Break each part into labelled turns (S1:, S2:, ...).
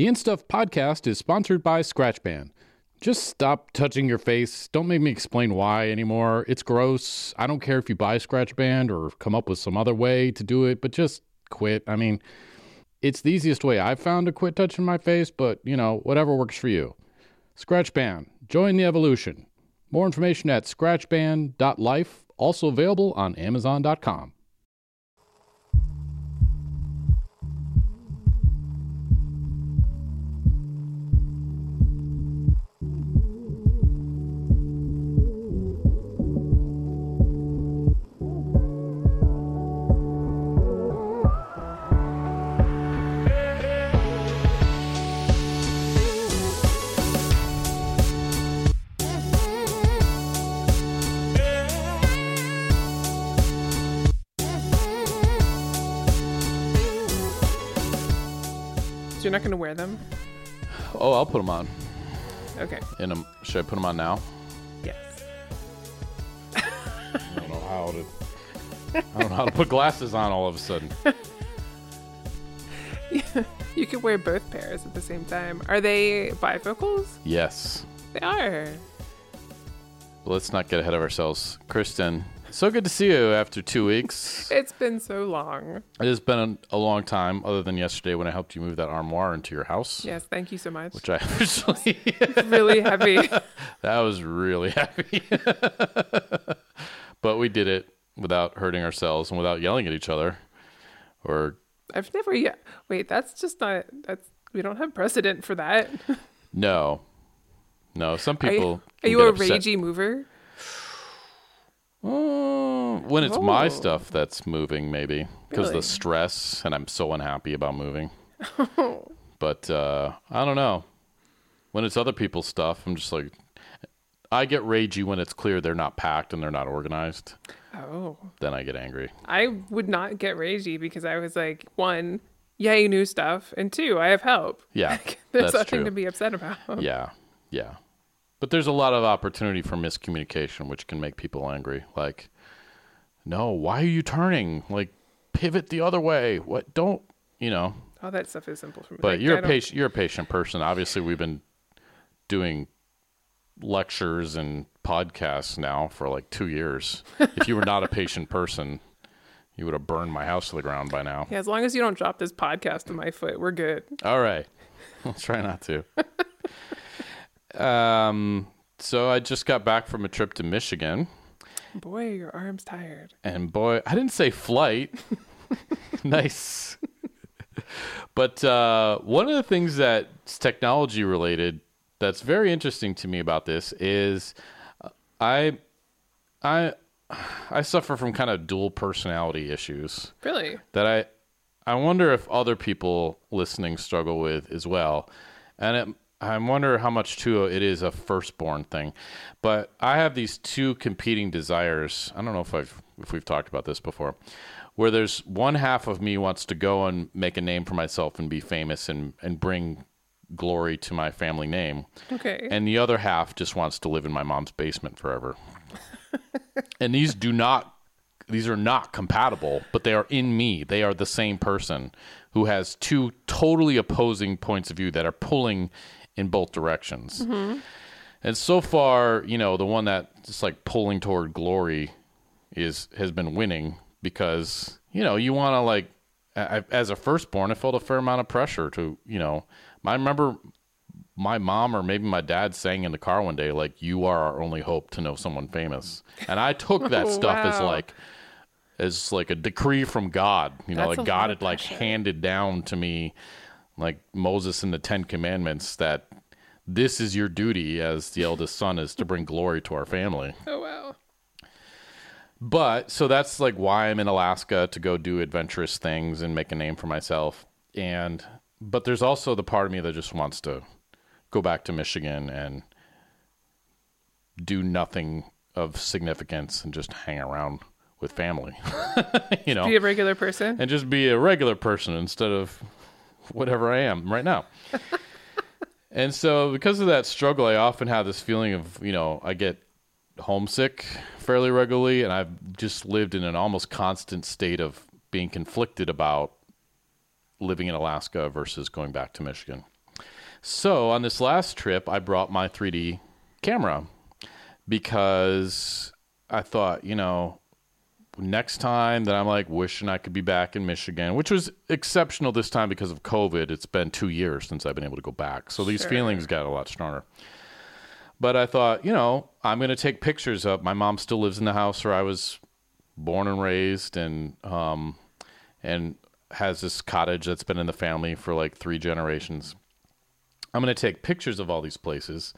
S1: The InStuff podcast is sponsored by ScratchBand. Just stop touching your face. Don't make me explain why anymore. It's gross. I don't care if you buy ScratchBand or come up with some other way to do it, but just quit. I mean, it's the easiest way I've found to quit touching my face, but you know, whatever works for you. ScratchBand. Join the evolution. More information at scratchband.life, also available on amazon.com.
S2: them?
S1: Oh, I'll put them on.
S2: Okay.
S1: In a, should I put them on now?
S2: Yes.
S1: I don't know how to. I don't know how to put glasses on all of a sudden.
S2: You could wear both pairs at the same time. Are they bifocals?
S1: Yes.
S2: They are.
S1: Let's not get ahead of ourselves. Christen, so good to see you after two weeks.
S2: It's been so long.
S1: It has been a, a long time, other than yesterday when I helped you move that armoire into your house.
S2: Yes, thank you so much.
S1: Which I actually.
S2: really heavy.
S1: that was really heavy. but we did it without hurting ourselves and without yelling at each other or
S2: I've never yet. Wait, that's just not. That's we don't have precedent for that.
S1: no. No, some
S2: Are you,
S1: people.
S2: are you a
S1: upset.
S2: ragey mover?
S1: Uh, when it's my
S2: Oh.
S1: stuff that's moving, maybe because
S2: Really?
S1: the stress, and I'm so unhappy about moving. but uh, I don't know. When it's other people's stuff, I'm just like, I get ragey when it's clear they're not packed and they're not organized.
S2: Oh,
S1: Then I get angry.
S2: I would not get ragey because I was like, one, yay, new stuff, and two, I have help.
S1: Yeah,
S2: There's nothing
S1: true.
S2: to be upset about.
S1: Yeah, yeah. But there's a lot of opportunity for miscommunication, which can make people angry. Like, no, why are you turning? Like, pivot the other way. What? Don't you know?
S2: All that stuff is simple for me.
S1: But
S2: Like,
S1: you're
S2: I
S1: a patient. You're a patient person. Obviously, we've been doing lectures and podcasts now for like two years. if you were not a patient person, you would have burned my house to the ground by now.
S2: Yeah, as long as you don't drop this podcast to my foot, we're good.
S1: All right. I'll try not to. um, so I just got back from a trip to Michigan,
S2: Boy, your arm's tired.
S1: and boy, I didn't say flight. nice. but uh, one of the things that's technology related that's very interesting to me about this is uh, I I I suffer from kind of dual personality issues
S2: Really?
S1: that I I wonder if other people listening struggle with as well, and it, I wonder how much too it is a firstborn thing. But I have these two competing desires. I don't know if I've if we've talked about this before, where there's one half of me wants to go and make a name for myself and be famous and and bring glory to my family name,
S2: Okay.
S1: and the other half just wants to live in my mom's basement forever. and these do not these are not compatible, but they are in me. They are the same person who has two totally opposing points of view that are pulling in both directions. And so far, you know, the one that just like pulling toward glory is has been winning because you know you want to like I, as a firstborn, I felt a fair amount of pressure to you know. I remember my mom or maybe my dad saying in the car one day like you are our only hope to know someone famous and i took that
S2: Oh,
S1: stuff as like as like a decree from god you know
S2: That's
S1: like god had like handed down to me like moses and the 10 commandments that this is your duty as the eldest son is to bring glory to our family
S2: oh wow.
S1: but so that's like why I'm in Alaska to go do adventurous things and make a name for myself. And but there's also the part of me that just wants to go back to Michigan and do nothing of significance and just hang around with family. you know,
S2: Be a regular person.
S1: and just be a regular person instead of whatever I am right now. and so, because of that struggle, I often have this feeling of, you know, I get homesick fairly regularly, and I've just lived in an almost constant state of being conflicted about living in Alaska versus going back to Michigan. So on this last trip, I brought my 3D camera because I thought, you know, next time that I'm like wishing I could be back in Michigan, which was exceptional this time because of COVID. It's been two years since I've been able to go back. So these
S2: Sure.
S1: feelings got a lot stronger. But I thought, you know, I'm going to take pictures of my mom still lives in the house where I was born and raised and um and has this cottage that's been in the family for like three generations. I'm going to take pictures of all these places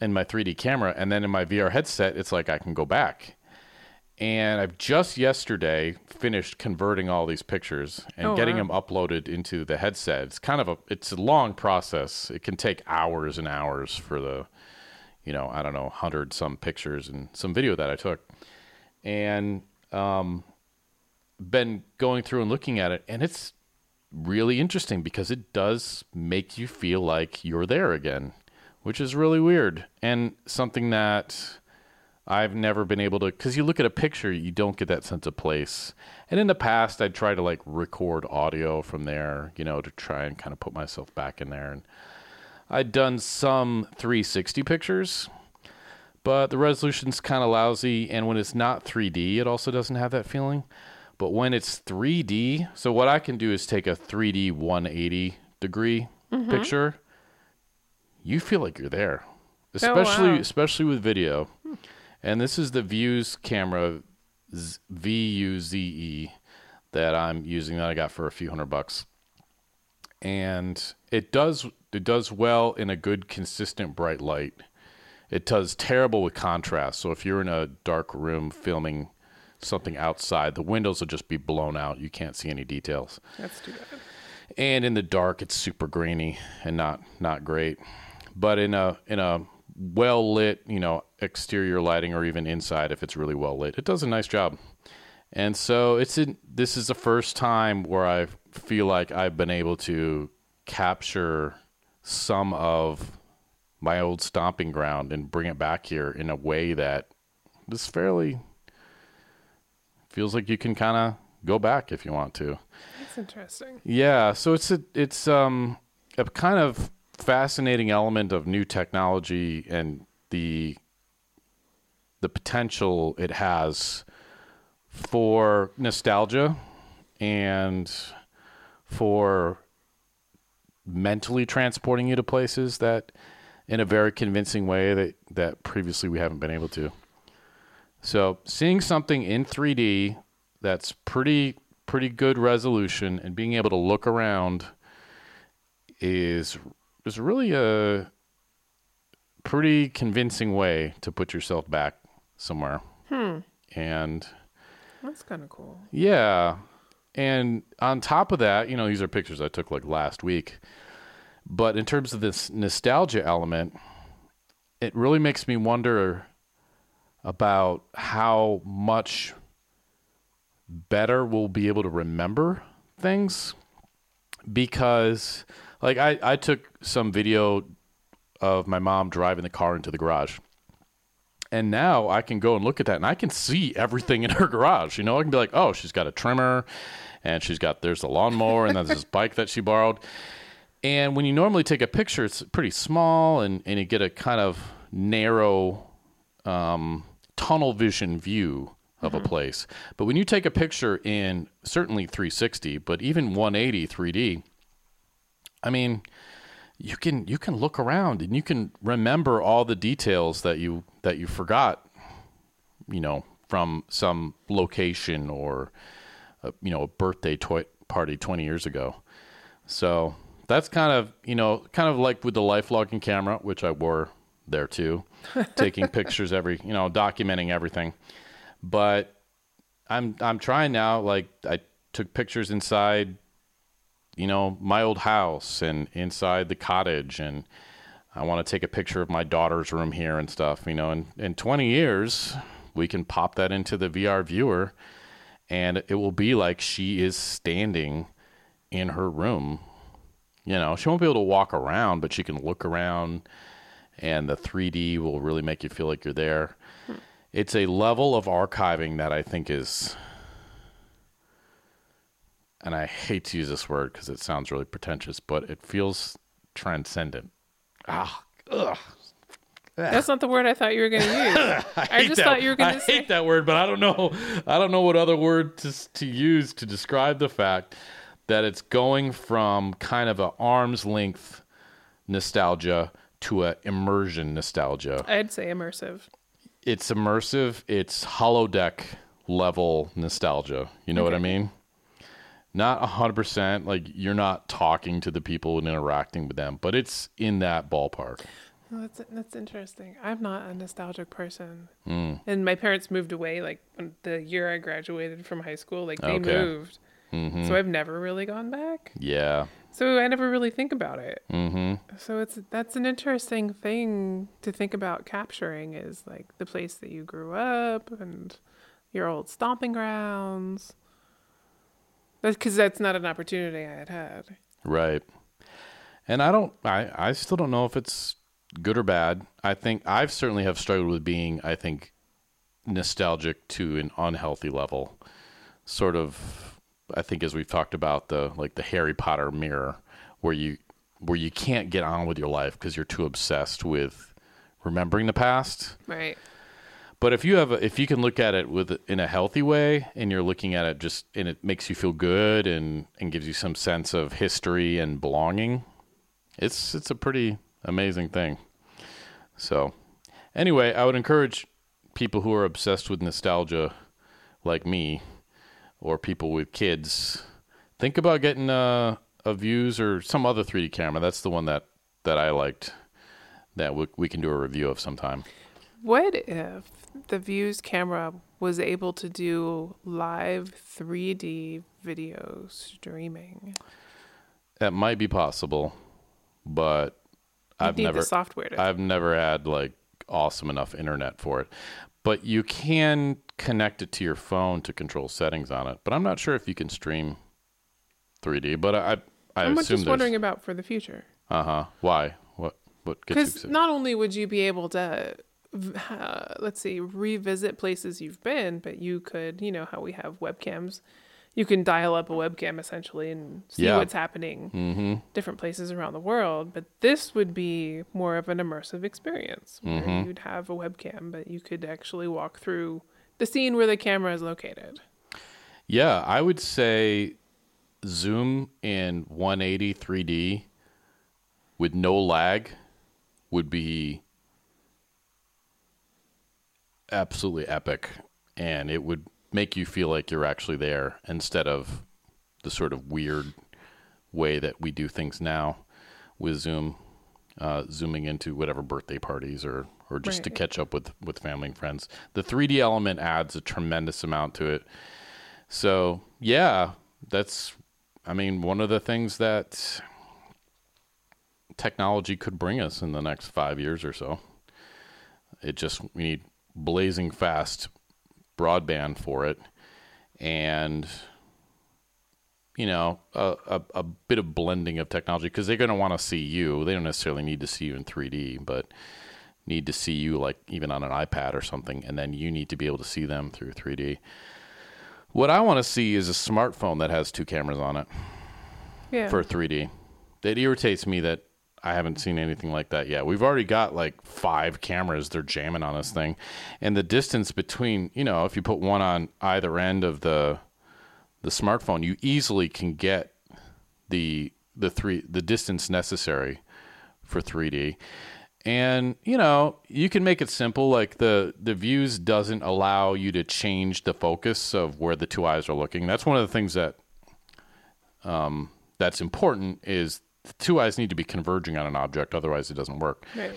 S1: in my 3D camera and then in my VR headset it's like I can go back. And I've just yesterday finished converting all these pictures and
S2: Oh,
S1: getting
S2: wow.
S1: them uploaded into the headset. It's kind of a it's a long process. It can take hours and hours for the you know, I don't know, 100 some pictures and some video that I took. And um been going through and looking at it and it's really interesting because it does make you feel like you're there again, which is really weird and something that I've never been able to because you look at a picture, you don't get that sense of place. And in the past, I'd try to like record audio from there, you know, to try and kind of put myself back in there. And I'd done some 360 pictures, but the resolution's kind of lousy. And when it's not 3D, it also doesn't have that feeling. But when it's 3D, so what I can do is take a 3D 180 degree mm-hmm. picture. You feel like you're there, oh, especially
S2: wow.
S1: especially with video. And this is the Vuze camera V U Z E that I'm using that I got for a few hundred bucks. And it does it does well in a good consistent bright light. It does terrible with contrast. So if you're in a dark room filming something outside, the windows will just be blown out. You can't see any details
S2: That's too bad.
S1: and in the dark it's super grainy and not not great but in a in a well lit you know exterior lighting or even inside if it's really well lit. It does a nice job. And so it's in this is the first time where i feel like i've been able to capture some of my old stomping ground and bring it back here in a way that is fairly feels like you can kind of go back if you want to.
S2: That's interesting.
S1: yeah, so it's a it's um a kind of fascinating element of new technology and the the potential it has for nostalgia and for mentally transporting you to places that in a very convincing way that that previously we haven't been able to. So, seeing something in 3D that's pretty pretty good resolution and being able to look around is is really a pretty convincing way to put yourself back somewhere. Hmm. And
S2: That's kind of cool.
S1: yeah. And on top of that, you know, these are pictures I took like last week. But in terms of this nostalgia element, it really makes me wonder about how much better we'll be able to remember things because like I, I took some video of my mom driving the car into the garage and now I can go and look at that and I can see everything in her garage. You know, I can be like, oh, she's got a trimmer and she's got, there's a lawnmower and there's this bike that she borrowed. And when you normally take a picture, it's pretty small and, and you get a kind of narrow um, tunnel vision view of a place. But when you take a picture in certainly 360, but even 180 3D, I mean, you can you can look around and you can remember all the details that you that you forgot you know from some location or uh, you know a birthday toy party 20 years ago. So that's kind of you know kind of like with the life logging camera which i wore there too taking pictures every you know documenting everything. But i'm i'm trying now like i took pictures inside you know, my old house and inside the cottage and I want to take a picture of my daughter's room here and stuff, you know, and in 20 years we can pop that into the VR viewer and it will be like she is standing in her room. You know, she won't be able to walk around, but she can look around and the 3D will really make you feel like you're there. Hmm. It's a level of archiving that I think is and I hate to use this word because it sounds really pretentious, but it feels transcendent. ah, ugh.
S2: That's not the word I thought you were going to use. I,
S1: hate
S2: just
S1: that-
S2: thought you were going
S1: I
S2: to say.
S1: hate that word, but I don't know. I don't know what other word to to use to describe the fact that it's going from kind of a arm's length nostalgia to a immersion nostalgia.
S2: I'd say immersive.
S1: It's immersive. It's holodeck level nostalgia. You know what I mean? Not hundred percent. Like you're not talking to the people and interacting with them, but it's in that ballpark.
S2: Well, that's that's interesting. I'm not a nostalgic person,
S1: Mm.
S2: and my parents moved away like the year I graduated from high school. Like they
S1: Okay.
S2: moved,
S1: hmm
S2: so I've never really gone back.
S1: Yeah.
S2: So I never really think about it.
S1: hmm
S2: So it's that's an interesting thing to think about capturing is like the place that you grew up and your old stomping grounds. That's because that's not an opportunity I had had.
S1: Right. And I don't I I still don't know if it's good or bad. I think I've certainly have struggled with being I think nostalgic to an unhealthy level. Sort of I think as we've talked about the like the Harry Potter mirror where you where you can't get on with your life because you're too obsessed with remembering the past.
S2: Right.
S1: But if you have, a, if you can look at it with in a healthy way, and you're looking at it just, and it makes you feel good, and and gives you some sense of history and belonging, it's it's a pretty amazing thing. So, anyway, I would encourage people who are obsessed with nostalgia, like me, or people with kids, think about getting uh, a a Vuze or some other 3D camera. That's the one that that I liked. That we, we can do a review of sometime.
S2: What if the Vuze camera was able to do live 3D video streaming?
S1: That might be possible, but
S2: You'd
S1: I've never
S2: the software to.
S1: I've never had like awesome enough internet for it. But you can connect it to your phone to control settings on it. But I'm not sure if you can stream 3D. But I I
S2: I'm
S1: assume
S2: just wondering about for the future.
S1: uh huh. Why? What what
S2: Because not only would you be able to, uh, let's see, revisit places you've been, but you could, you know, how we have webcams, you can dial up a webcam essentially and see
S1: Yeah.
S2: what's happening
S1: Mm-hmm.
S2: different places around the world. But this would be more of an immersive experience where
S1: Mhm.
S2: you'd have a webcam, but you could actually walk through the scene where the camera is located.
S1: Yeah, I would say zoom in 180 3D with no lag would be absolutely epic and it would make you feel like you're actually there instead of the sort of weird way that we do things now with zoom uh, zooming into whatever birthday parties or or just to catch up with with family and friends. The 3d element adds a tremendous amount to it. So yeah, that's I mean one of the things that technology could bring us in the next five years or so. It just we need blazing fast broadband for it, and you know a a, a bit of blending of technology because they're going to want to see you. They don't necessarily need to see you in 3D, but need to see you like even on an iPad or something, and then you need to be able to see them through 3D. What I want to see is a smartphone that has two cameras on it
S2: Yeah.
S1: for 3D. It irritates me that I haven't seen anything like that yet. We've already got like five cameras they're jamming on this thing, and the distance between you know if you put one on either end of the the smartphone, you easily can get the the three the distance necessary for 3D. And you know, you can make it simple like the the Vuze doesn't allow you to change the focus of where the two eyes are looking. That's one of the things that um that's important is the two eyes need to be converging on an object otherwise it doesn't work.
S2: right.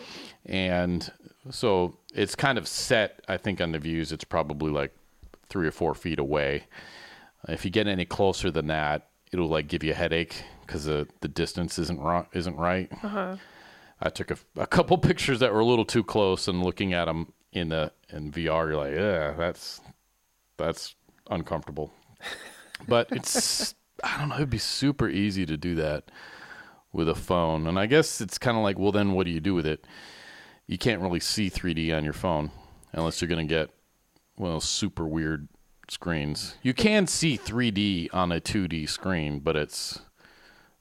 S1: And so it's kind of set, I think, on the Vuze. It's probably like three or four feet away. If you get any closer than that, it'll like give you a headache because the, the distance isn't right, isn't right.
S2: Uh-huh.
S1: I took a, a couple pictures that were a little too close, and looking at them in the in VR, you're like, yeah, that's that's uncomfortable. but it's I don't know, it'd be super easy to do that with a phone, and I guess it's kind of like, well, then what do you do with it? You can't really see 3D on your phone unless you're gonna get well, super weird screens. You can see 3D on a 2D screen, but it's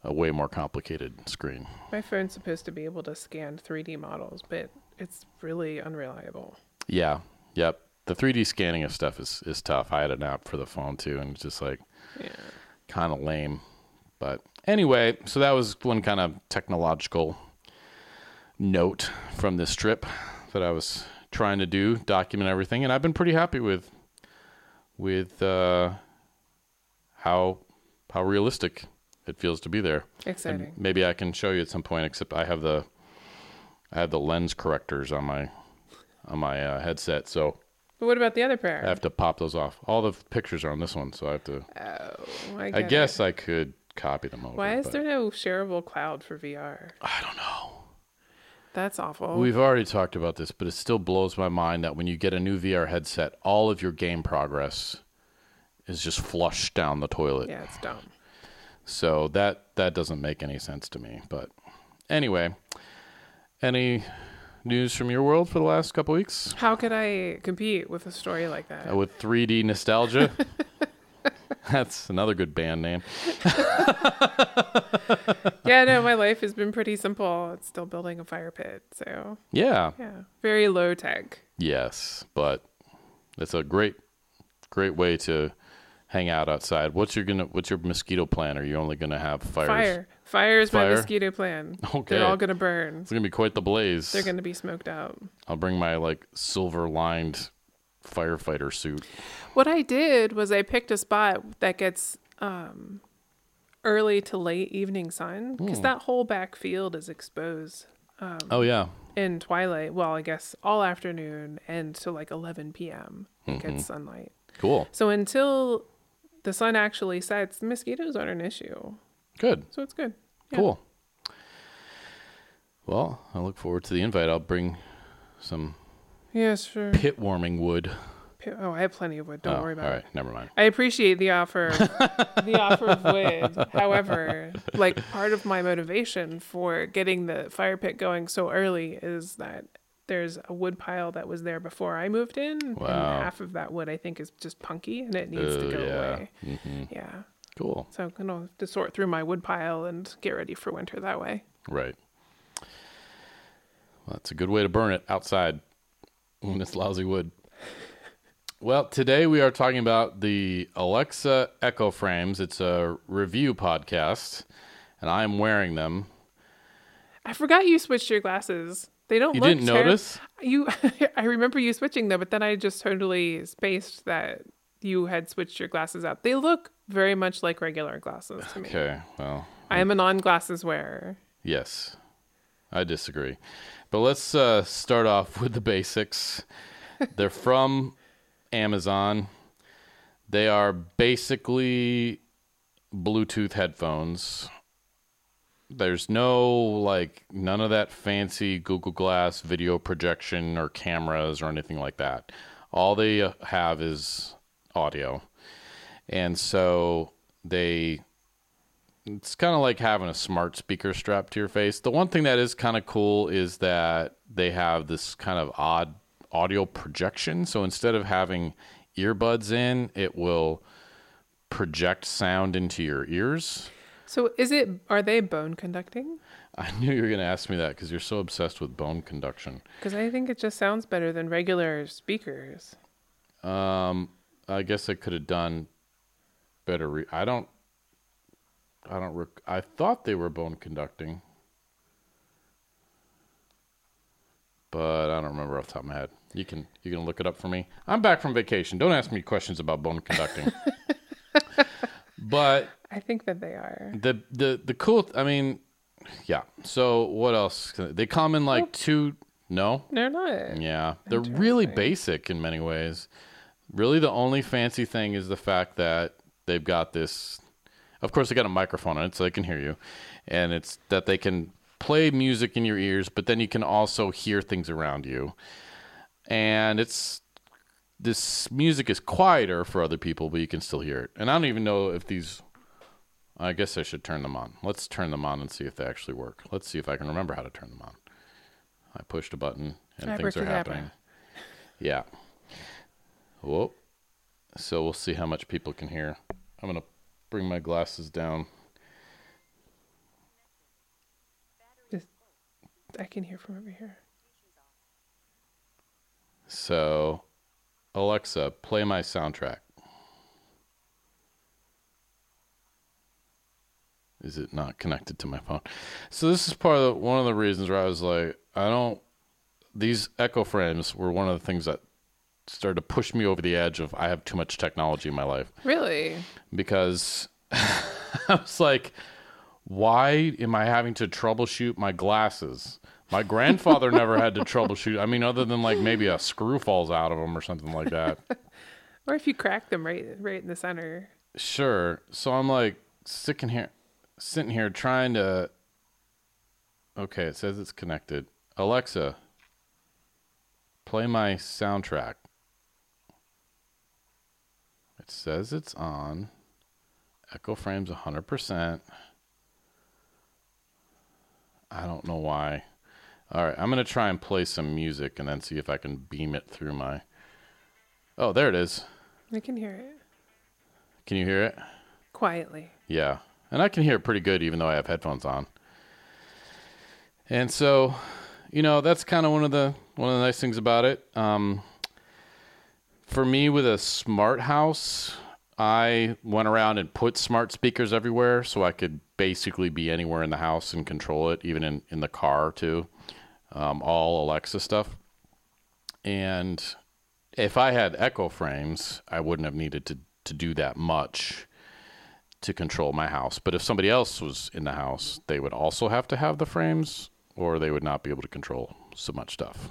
S1: a way more complicated screen.
S2: My phone's supposed to be able to scan 3D models, but it's really unreliable.
S1: Yeah. Yep. The 3D scanning of stuff is, is tough. I had an app for the phone too, and it's just like
S2: Yeah.
S1: kind of lame. But anyway, so that was one kind of technological note from this trip that I was trying to do, document everything, and I've been pretty happy with with uh, how how realistic it feels to be there. And
S2: Exciting.
S1: maybe I can show you at some point. Except I have the I have the lens correctors on my on my uh, headset, so
S2: But what about the other pair?
S1: I have to pop those off. All the pictures are on this one, so I have to.
S2: oh, I,
S1: I guess
S2: it.
S1: I could copy them over.
S2: Why is
S1: but
S2: there no shareable cloud for VR?
S1: I don't know.
S2: That's awful.
S1: We've already talked about this, but it still blows my mind that when you get a new VR headset, all of your game progress is just flushed down the toilet.
S2: yeah, it's dumb.
S1: So that that doesn't make any sense to me. But anyway, any news from your world for the last couple weeks
S2: How could I compete with a story like that?
S1: uh, with 3D nostalgia? That's another good band name.
S2: yeah, no, my life has been pretty simple. It's still building a fire pit, so
S1: Yeah.
S2: yeah, very low tech.
S1: Yes, but it's a great, great way to hang out outside. What's your gonna? What's your mosquito plan? Are you only gonna have fires?
S2: Fire, fire is my mosquito plan.
S1: Okay.
S2: They're all gonna burn.
S1: It's gonna be quite the blaze.
S2: They're gonna be smoked out.
S1: I'll bring my like silver lined firefighter suit.
S2: What I did was I picked a spot that gets um, early to late evening sun because
S1: Hmm.
S2: that whole back field is exposed
S1: Oh yeah,
S2: in twilight. Well, I guess all afternoon and to like 11 p.m. it
S1: Mm-hmm.
S2: gets sunlight.
S1: cool,
S2: So until the sun actually sets, mosquitoes aren't an issue.
S1: good,
S2: So it's good. Yeah.
S1: cool. Well, I look forward to the invite. I'll bring some
S2: Yeah, sure.
S1: pit warming wood.
S2: Oh, I have plenty of wood. Don't
S1: oh,
S2: worry about
S1: all
S2: it.
S1: right, never mind.
S2: I appreciate the offer, the offer of wood. However, like part of my motivation for getting the fire pit going so early is that there's a wood pile that was there before I moved in,
S1: Wow.
S2: and half of that wood I think is just punky and it needs to
S1: Oh,
S2: go
S1: yeah.
S2: away.
S1: hmm
S2: Yeah,
S1: Cool.
S2: so I'm gonna have to sort through my wood pile and get ready for winter that way.
S1: Right. Well, that's a good way to burn it outside when it's lousy wood. Well, today we are talking about the Alexa Echo Frames. It's a review podcast, and I am wearing them.
S2: I forgot you switched your glasses. They don't.
S1: You
S2: look
S1: didn't
S2: ter-
S1: notice?
S2: You, I remember you switching them, but then I just totally spaced that you had switched your glasses out. They look very much like regular glasses to me.
S1: Okay, well,
S2: I am a non-glasses wearer.
S1: yes, I disagree. But let's uh, start off with the basics. They're from Amazon. They are basically Bluetooth headphones. There's no like none of that fancy Google Glass video projection or cameras or anything like that. All they uh, have is audio. And so they it's kind of like having a smart speaker strapped to your face. The one thing that is kind of cool is that they have this kind of odd audio projection. So instead of having earbuds in, it will project sound into your ears.
S2: So is it? Are they bone conducting?
S1: I knew you were going to ask me that because you're so obsessed with bone conduction.
S2: Because I think it just sounds better than regular speakers.
S1: Um, I guess I could have done better. Re- I don't. I don't. Rec- I thought they were bone conducting, but I don't remember off the top of my head. You can you can look it up for me. I'm back from vacation. Don't ask me questions about bone conducting. but
S2: I think that they are.
S1: the the the cool. I mean, yeah. So what else? They come in like two. No.
S2: They're not.
S1: Yeah, they're really basic in many ways. Really, the only fancy thing is the fact that they've got this. Of course, they got a microphone on it, so they can hear you, and it's that they can play music in your ears, but then you can also hear things around you. And it's this music is quieter for other people, but you can still hear it. And I don't even know if these. I guess I should turn them on. Let's turn them on and see if they actually work. Let's see if I can remember how to turn them on. I pushed a button and things are happening. Yeah. Whoa. So we'll see how much people can hear. I'm gonna bring my glasses down.
S2: I can hear from over here.
S1: So, Alexa, play my soundtrack. Is it not connected to my phone? So this is part of the, one of the reasons where I was like, I don't. These echo frames were one of the things that started to push me over the edge of I have too much technology in my life
S2: Really?
S1: because I was like, why am I having to troubleshoot my glasses? My grandfather never had to troubleshoot. I mean, other than like maybe a screw falls out of them or something like that.
S2: Or if you crack them right right in the center.
S1: Sure. So I'm like sitting here, sitting here trying to. Okay, it says it's connected. Alexa, play my soundtrack. It says it's on. Echo frames 100%. I don't know why. All right, I'm going to try and play some music and then see if I can beam it through my. Oh, there it is.
S2: I can hear it
S1: Can you hear it?
S2: quietly.
S1: Yeah. And I can hear it pretty good even though I have headphones on. And so, you know, that's kind of one of the one of the nice things about it. Um, for me with a smart house, I went around and put smart speakers everywhere so I could basically be anywhere in the house and control it, even in, in the car too. Um, all Alexa stuff. And if I had Echo frames, I wouldn't have needed to, to do that much to control my house. But if somebody else was in the house, they would also have to have the frames or they would not be able to control so much stuff.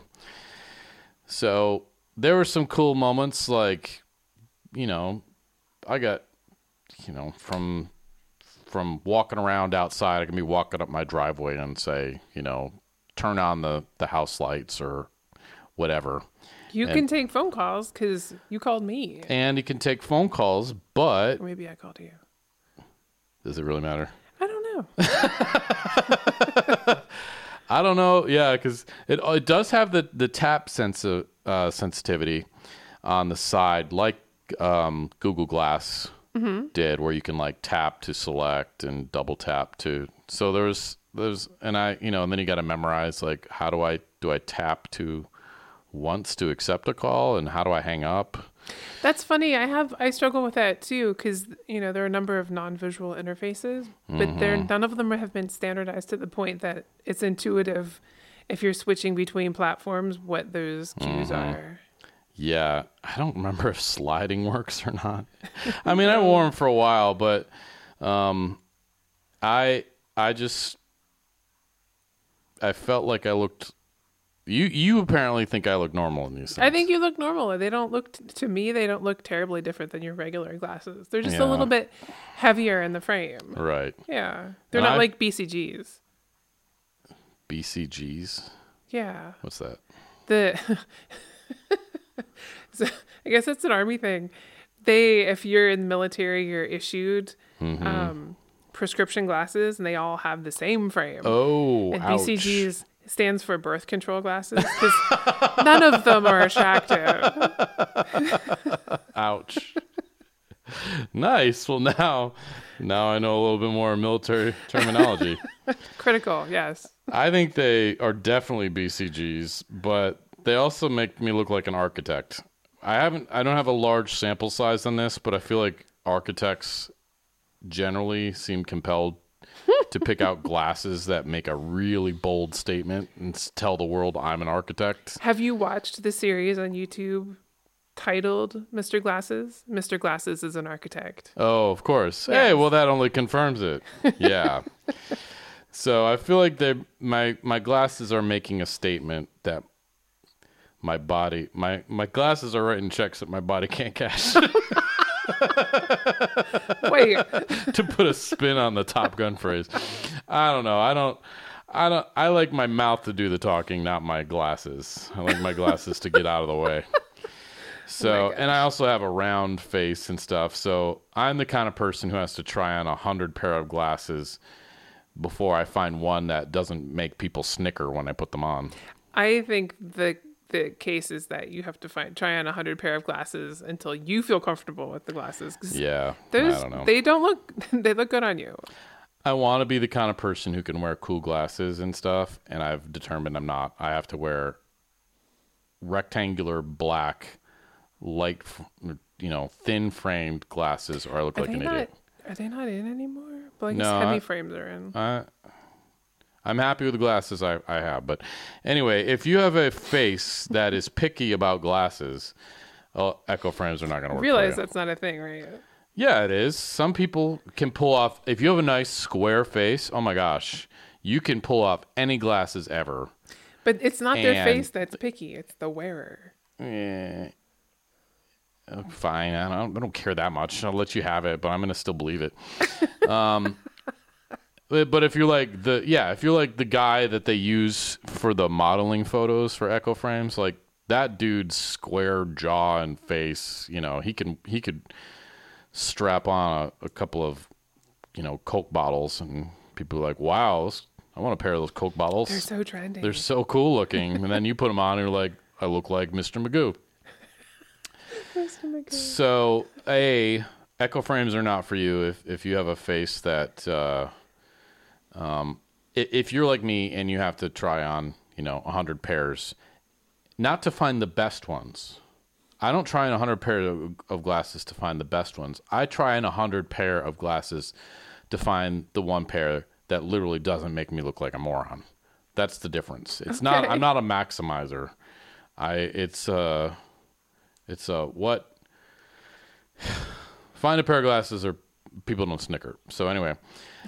S1: So there were some cool moments like, you know, I got, you know, from from walking around outside, I can be walking up my driveway and say, you know, turn on the, the house lights or whatever.
S2: You
S1: And-
S2: can take phone calls because you called me.
S1: And you can take phone calls, but
S2: Or maybe I called you.
S1: does it really matter?
S2: I don't know.
S1: I don't know. Yeah, because it it does have the the tap sensi- uh, sensitivity on the side, like um, Google Glass did, where you can like tap to select and double tap to. So there's there's and I you know and then you got to memorize like how do I do I tap to once to accept a call and how do I hang up?
S2: That's funny. I have I struggle with that too because you know there are a number of non-visual interfaces, but there
S1: Mm-hmm.
S2: none of them have been standardized to the point that it's intuitive if you're switching between platforms what those cues
S1: Mm-hmm.
S2: are.
S1: Yeah, I don't remember if sliding works or not. I mean, I wore them for a while, but um, I I just I felt like I looked. You you apparently think I look normal in these things.
S2: I think you look normal. They don't look t- to me. They don't look terribly different than your regular glasses. They're just
S1: Yeah.
S2: a little bit heavier in the frame.
S1: right.
S2: Yeah, they're
S1: And
S2: not
S1: I-
S2: like BCGs.
S1: BCGs.
S2: Yeah,
S1: What's that?
S2: the so I guess it's an army thing. They, if you're in the military, you're issued
S1: Mm-hmm.
S2: um, prescription glasses, and they all have the same frame.
S1: Oh,
S2: and
S1: ouch.
S2: BCGs stands for birth control glasses because none of them are attractive.
S1: Ouch. nice. Well, now now I know a little bit more military terminology.
S2: Critical, yes.
S1: I think they are definitely BCGs, but they also make me look like an architect. I haven't I don't have a large sample size on this, but I feel like architects generally seem compelled to pick out glasses that make a really bold statement and tell the world I'm an architect.
S2: Have you watched the series on YouTube titled Mr. Glasses? Mr. Glasses is an architect.
S1: Oh, of course. Hey, well that only confirms it. Yeah. so I feel like they my my glasses are making a statement that my body my my glasses are writing checks that my body can't cash
S2: Wait,
S1: to put a spin on the Top Gun phrase. I don't know. I don't I don't I like my mouth to do the talking, not my glasses. I like my glasses to get out of the way. Oh so, and I also have a round face and stuff. So, I'm the kind of person who has to try on a hundred pair of glasses before I find one that doesn't make people snicker when I put them on.
S2: I think the the case is that you have to find try on a hundred pair of glasses until you feel comfortable with the glasses.
S1: Yeah,
S2: those
S1: I don't know.
S2: they don't look they look good on you.
S1: I want to be the kind of person who can wear cool glasses and stuff, and I've determined I'm not. I have to wear rectangular black, light, you know, thin framed glasses, or I look like an idiot.
S2: Are they not in anymore? But I guess
S1: No,
S2: heavy
S1: I-
S2: frames are in.
S1: I, I'm happy with the glasses I, I have, but anyway, if you have a face that is picky about glasses, oh, Echo frames are not going to work. for
S2: Realize
S1: you.
S2: that's not a thing, right?
S1: Yeah, it is. Some people can pull off if you have a nice square face. Oh my gosh, you can pull off any glasses ever.
S2: But it's not their
S1: And-
S2: face that's picky; it's the wearer.
S1: Eh, oh, fine, I don't, I don't care that much. I'll let you have it, but I'm gonna still believe it. um, but if you're like the yeah, if you're like the guy that they use for the modeling photos for Echo frames, like that dude's square jaw and face, you know, he can he could strap on a, a couple of you know Coke bottles, and people are like, wow, I want a pair of those Coke bottles.
S2: They're so trendy.
S1: They're so cool looking. and then you put them on and you're like, I look like Mr. Magoo. So, A, echo frames are not for you if, if you have a face that, uh, um, if you're like me and you have to try on, you know, 100 pairs, not to find the best ones. I don't try on 100 pairs of, of glasses to find the best ones. I try on 100 pair of glasses to find the one pair that literally doesn't make me look like a moron. That's the difference. It's not I'm not a maximizer. I it's uh it's uh what find a pair of glasses or people don't snicker. So anyway,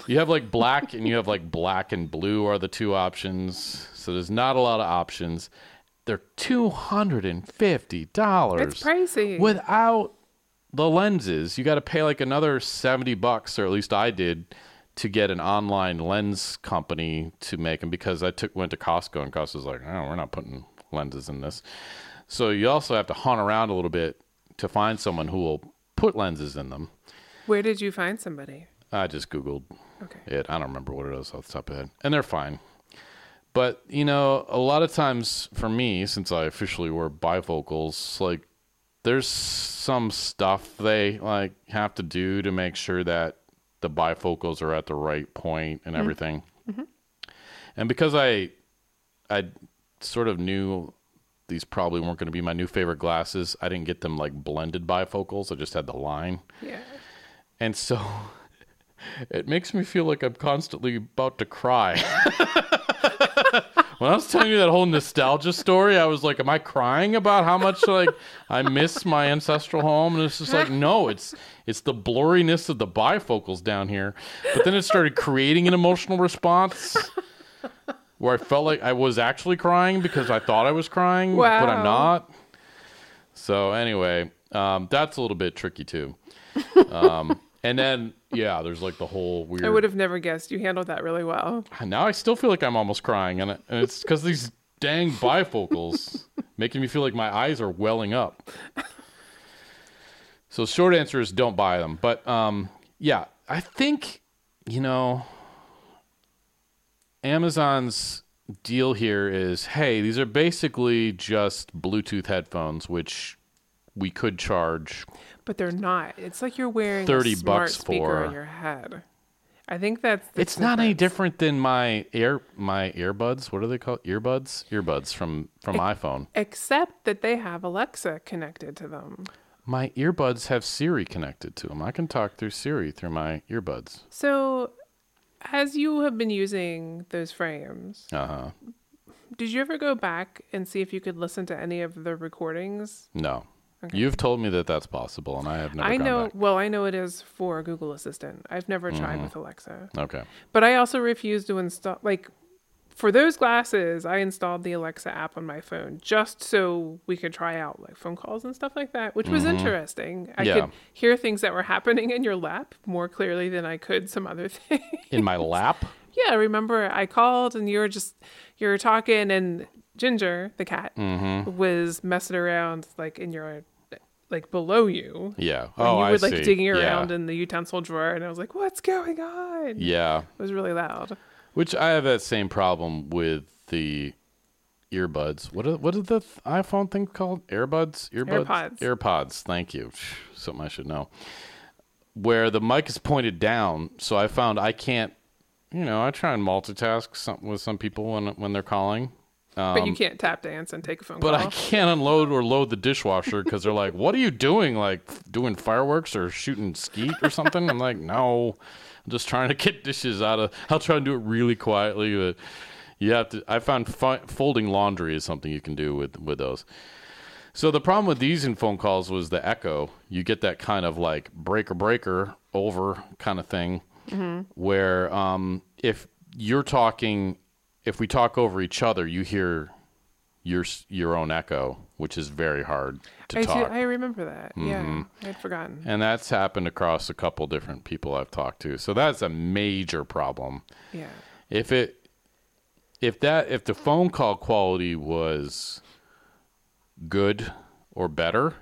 S1: you have like black and you have like black and blue are the two options. So there's not a lot of options. They're two hundred and fifty dollars.
S2: It's pricey.
S1: Without the lenses, you got to pay like another 70 bucks, or at least I did, to get an online lens company to make them because I took went to Costco and Costco's like, oh, we're not putting lenses in this. So you also have to hunt around a little bit to find someone who will put lenses in them.
S2: Where did you find somebody?
S1: I just Googled
S2: Okay.
S1: it. I don't remember what it is off the top of my head. And they're fine. But, you know, a lot of times for me, since I officially wear bifocals, like there's some stuff they like have to do to make sure that the bifocals are at the right point and mm-hmm. everything. Mm-hmm. And because I I sort of knew these probably weren't going to be my new favorite glasses, I didn't get them like blended bifocals. I just had the line.
S2: Yeah.
S1: And so it makes me feel like I'm constantly about to cry. when I was telling you that whole nostalgia story, I was like, Am I crying about how much like I miss my ancestral home? And it's just like, no, it's it's the blurriness of the bifocals down here. But then it started creating an emotional response where I felt like I was actually crying because I thought I was crying, but I'm not. So anyway, um, that's a little bit tricky too. Um, and then yeah, there's like the whole weird.
S2: I would have never guessed. You handled that really well.
S1: Now I still feel like I'm almost crying, and, and it's because these dang bifocals making me feel like my eyes are welling up. So short answer is don't buy them. But um, yeah, I think you know Amazon's deal here is hey, these are basically just Bluetooth headphones, which we could charge
S2: But they're not. It's like you're wearing
S1: 30
S2: a smart
S1: bucks for-
S2: on your head. I think that's. the
S1: it's not any different than my ear my earbuds. What are they called? Earbuds? Earbuds from from iPhone.
S2: Except that they have Alexa connected to them.
S1: My earbuds have Siri connected to them. I can talk through Siri through my earbuds.
S2: So, as you have been using those frames,
S1: Uh huh.
S2: did you ever go back and see if you could listen to any of the recordings?
S1: No. You've told me that that's possible, and I have never
S2: I know.
S1: back.
S2: Well, I know it is for Google Assistant. I've never tried
S1: Mm-hmm.
S2: with Alexa,
S1: Okay.
S2: but I also refuse to install. Like for those glasses, I installed the Alexa app on my phone just so we could try out like phone calls and stuff like that, which was interesting. I
S1: Mm-hmm. Yeah.
S2: could hear things that were happening in your lap more clearly than I could some other things.
S1: In my lap?
S2: Yeah, remember I called and you were just you were talking and Ginger, the cat,
S1: Mm-hmm.
S2: was messing around like in your like below you.
S1: Yeah.
S2: And
S1: Oh,
S2: you
S1: I
S2: were like
S1: see.
S2: digging
S1: Yeah.
S2: around in the utensil drawer and I was like, What's going on?
S1: Yeah.
S2: It was really loud.
S1: Which I have that same problem with the earbuds. What are, what is the iPhone thing called? Airbuds? Earbuds?
S2: AirPods.
S1: AirPods. Thank you. Something I should know. Where the mic is pointed down, so I found I can't you know, I try and multitask some, with some people when when they're calling. Um,
S2: but you can't tap dance and take a phone
S1: but
S2: call.
S1: But I can't unload or load the dishwasher because they're like, "What are you doing? Like doing fireworks or shooting skeet or something?" I'm like, "No, I'm just trying to get dishes out of." I'll try and do it really quietly, but you have to. I found fi- folding laundry is something you can do with with those. So the problem with these in phone calls was the echo. You get that kind of like breaker breaker over kind of thing, where um, if you're talking, if we talk over each other, you hear your your own echo, which is very hard to
S2: I, do,
S1: talk.
S2: I remember that.
S1: Mm-hmm.
S2: Yeah, I'd forgotten.
S1: and that's happened across a couple different people I've talked to. So that's a major problem.
S2: Yeah.
S1: If it if that if the phone call quality was good or better,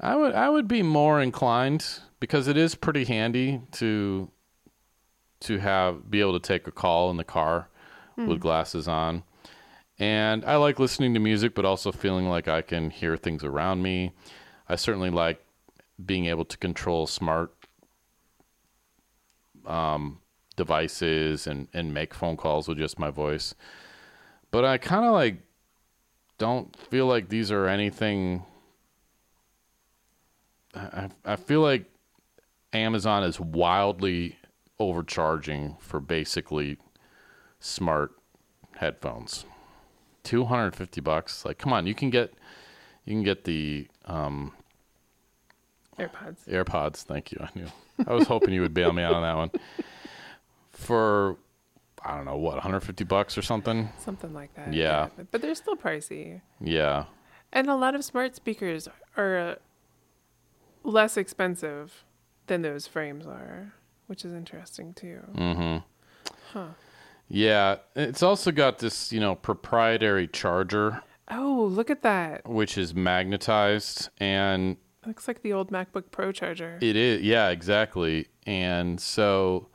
S1: I would I would be more inclined because it is pretty handy to to have be able to take a call in the car with glasses on. And I like listening to music but also feeling like I can hear things around me. I certainly like being able to control smart um, devices and, and make phone calls with just my voice. But I kind of like don't feel like these are anything. I, I feel like Amazon is wildly overcharging for basically smart headphones. 250 bucks. Like, come on, you can get you can get the um,
S2: AirPods.
S1: AirPods. Thank you. I knew. I was hoping you would bail me out on that one. For I don't know what, 150 bucks or something.
S2: Something like that.
S1: Yeah.
S2: But, but they're still pricey.
S1: Yeah.
S2: And a lot of smart speakers are uh, less expensive than those frames are, which is interesting too.
S1: Mm-hmm.
S2: Huh.
S1: Yeah. It's also got this, you know, proprietary charger,
S2: Oh, look at that.
S1: which is magnetized, and
S2: Looks like the old MacBook Pro charger.
S1: It is, yeah, exactly. And so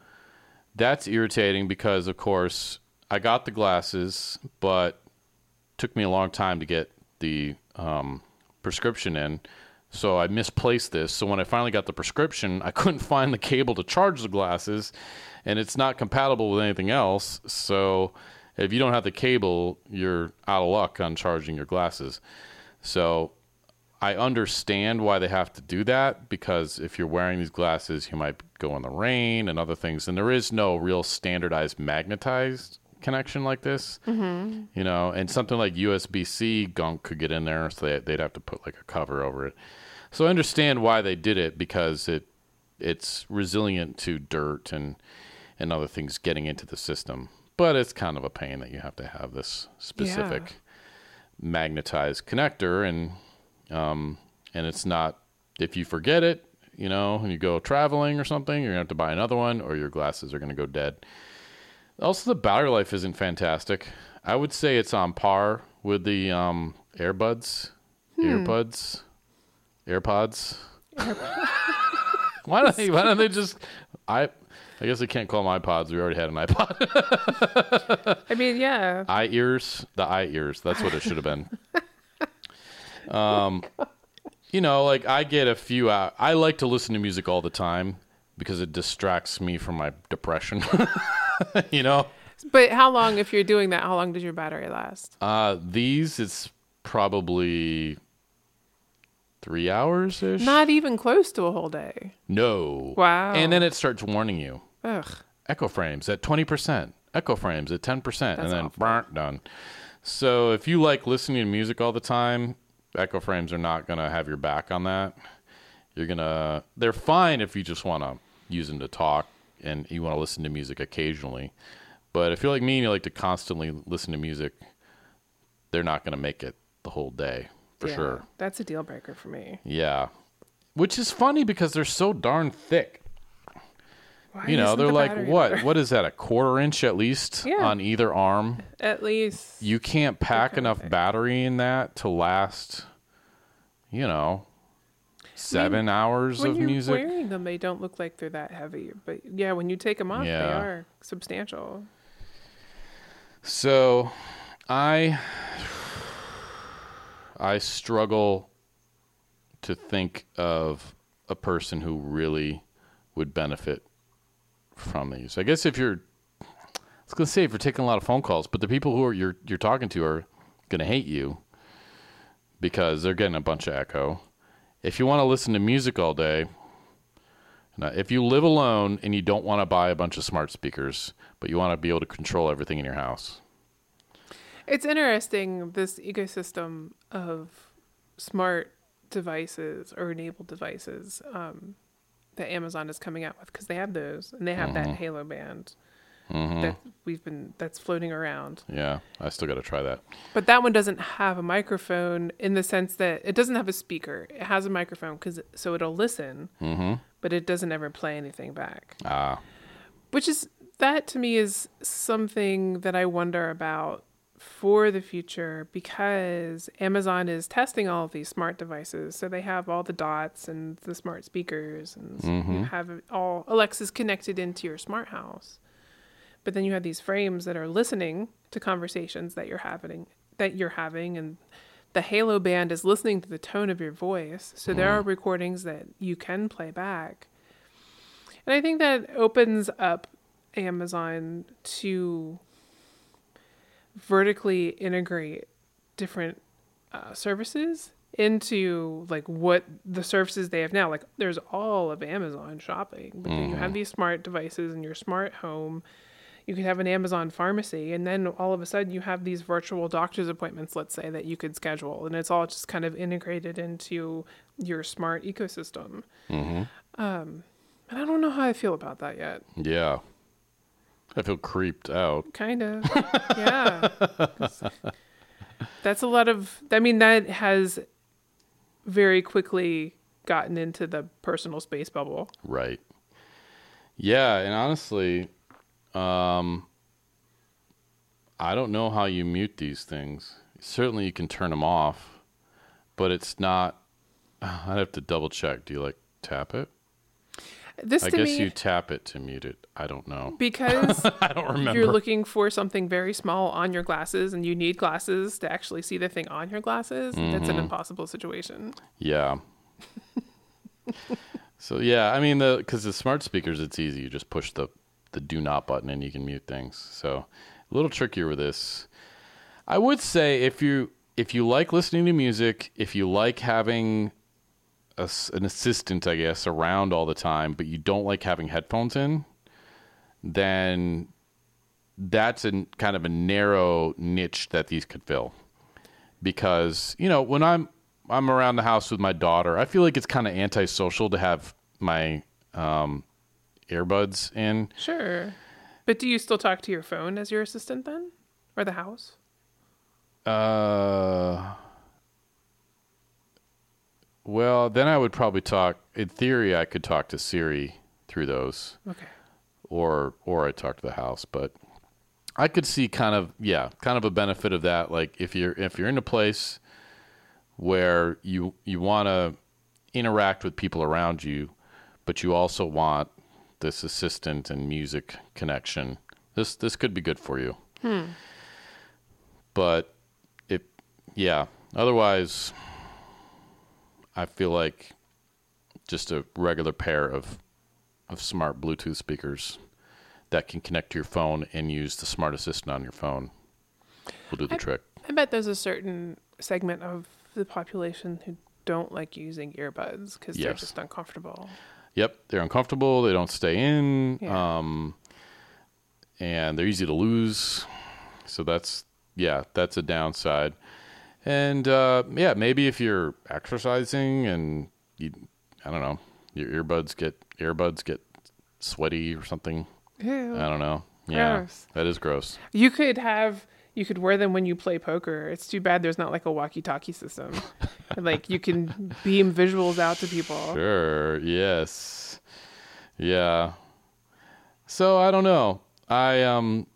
S1: that's irritating because, of course, I got the glasses, but took me a long time to get the um, prescription in. So I misplaced this. So when I finally got the prescription, I couldn't find the cable to charge the glasses, and it's not compatible with anything else. So if you don't have the cable, you're out of luck on charging your glasses. So I understand why they have to do that because if you're wearing these glasses, you might go in the rain and other things. And there is no real standardized magnetized connection like this, mm-hmm. you know. And something like USB C gunk could get in there, so they, they'd have to put like a cover over it. So I understand why they did it because it it's resilient to dirt and and other things getting into the system. But it's kind of a pain that you have to have this specific magnetized connector and um, and it's not if you forget it, you know, and you go traveling or something, you're gonna have to buy another one, or your glasses are gonna go dead. Also, the battery life isn't fantastic. I would say it's on par with the um, AirBuds, earbuds, AirPods. why don't they? Why don't they just? I I guess I can't call them iPods. We already had an iPod.
S2: I mean, yeah.
S1: eye ears, the eye ears. That's what it should have been. um, you know, like I get a few out. I like to listen to music all the time because it distracts me from my depression. you know,
S2: But how long, if you're doing that, how long does your battery last?
S1: uh, these it's probably three hours ish.
S2: Not even close to a whole day.
S1: no.
S2: Wow.
S1: And then it starts warning you.
S2: Ugh.
S1: echo frames at 20%, echo frames at 10%, and then burnt done. So if you like listening to music all the time, echo frames are not going to have your back on that. You're to, they're fine if you just want to use them to talk and you want to listen to music occasionally. But if you're like me and you like to constantly listen to music, they're not going to make it the whole day for
S2: Yeah,
S1: sure.
S2: That's a deal breaker for me.
S1: Yeah. Which is funny because they're so darn thick
S2: Why
S1: you know they're
S2: the
S1: like what
S2: better?
S1: what is that a quarter inch at least
S2: Yeah.
S1: on either arm
S2: At least.
S1: you can't pack enough
S2: thing.
S1: battery in that to last you know seven hours
S2: when
S1: of
S2: you're
S1: music
S2: wearing them, they don't look like they're that heavy. But yeah, when you take them off, they are substantial.
S1: so i i struggle to think of a person who really would benefit from these i guess if you're I was gonna say if you're taking a lot of phone calls, but the people who are you're you're talking to are gonna hate you because they're getting a bunch of echo. If you want to listen to music all day, if you live alone and you don't want to buy a bunch of smart speakers, but you want to be able to control everything in your house,
S2: It's interesting this ecosystem of smart devices or enabled devices um, that Amazon is coming out with because they have those and they have that Halo band that we've been that's floating around.
S1: yeah, I still got to try that.
S2: But that one doesn't have a microphone in the sense that it doesn't have a speaker. It has a microphone because so it'll listen, but it doesn't ever play anything back.
S1: Ah,
S2: Which is that to me is something that I wonder about for the future because Amazon is testing all of these smart devices. So they have all the dots and the smart speakers and you mm-hmm. have all Alexa's connected into your smart house. But then you have these frames that are listening to conversations that you're having that you're having and the Halo band is listening to the tone of your voice. So there mm. are recordings that you can play back. And I think that opens up Amazon to vertically integrate different uh, services into like what the services they have now. Like there's all of Amazon shopping, but then you have these smart devices in your smart home. You could have an Amazon pharmacy, and then all of a sudden you have these virtual doctor's appointments, let's say, that you could schedule, and it's all just kind of integrated into your smart ecosystem. Um, and I don't know how I feel about that yet.
S1: yeah. I feel creeped out.
S2: Kind of. Yeah. That's a lot of, I mean, that has very quickly gotten into the personal space bubble.
S1: Right. Yeah, and honestly, um, I don't know how you mute these things. Certainly, you can turn them off, but it's not. I'd have to double check. Do you like tap it?
S2: This
S1: I guess
S2: me,
S1: you tap it to mute it. I don't know.
S2: because
S1: I don't remember.
S2: you're looking for something very small on your glasses and you need glasses to actually see the thing on your glasses, that's
S1: Mm-hmm.
S2: an impossible situation.
S1: Yeah. so yeah, I mean the because the smart speakers, it's easy. You just push the the do not button and you can mute things. So a little trickier with this. I would say if you if you like listening to music, if you like having a an assistant, I guess, around all the time, but you don't like having headphones in, then that's a kind of a narrow niche that these could fill because you know when I'm I'm around the house with my daughter, I feel like it's kind of antisocial to have my um, earbuds in.
S2: Sure. But do you still talk to your phone as your assistant then? Or the house?
S1: Uh, well, then I would probably talk. In theory, I could talk to Siri through those,
S2: Okay.
S1: or or I talk to the house. But I could see kind of yeah, kind of a benefit of that. Like if you're if you're in a place where you you want to interact with people around you, but you also want this assistant and music connection. This this could be good for you. Hmm. But it yeah, otherwise I feel like just a regular pair of of smart Bluetooth speakers that can connect to your phone and use the smart assistant on your phone will do the
S2: I-
S1: trick.
S2: I bet there's a certain segment of the population who don't like using earbuds because they're just uncomfortable.
S1: Yep, they're uncomfortable. They don't stay in,
S2: Yeah.
S1: um, and they're easy to lose. So that's yeah, that's a downside. And uh, yeah, maybe if you're exercising and you, I don't know, your earbuds get earbuds get sweaty or something.
S2: Ew.
S1: I don't know. Yeah,
S2: Gross.
S1: that is gross.
S2: You could have you could wear them when you play poker. It's too bad there's not like a walkie-talkie system. like you can beam visuals out to people.
S1: Sure. Yes. Yeah. So I don't know. I um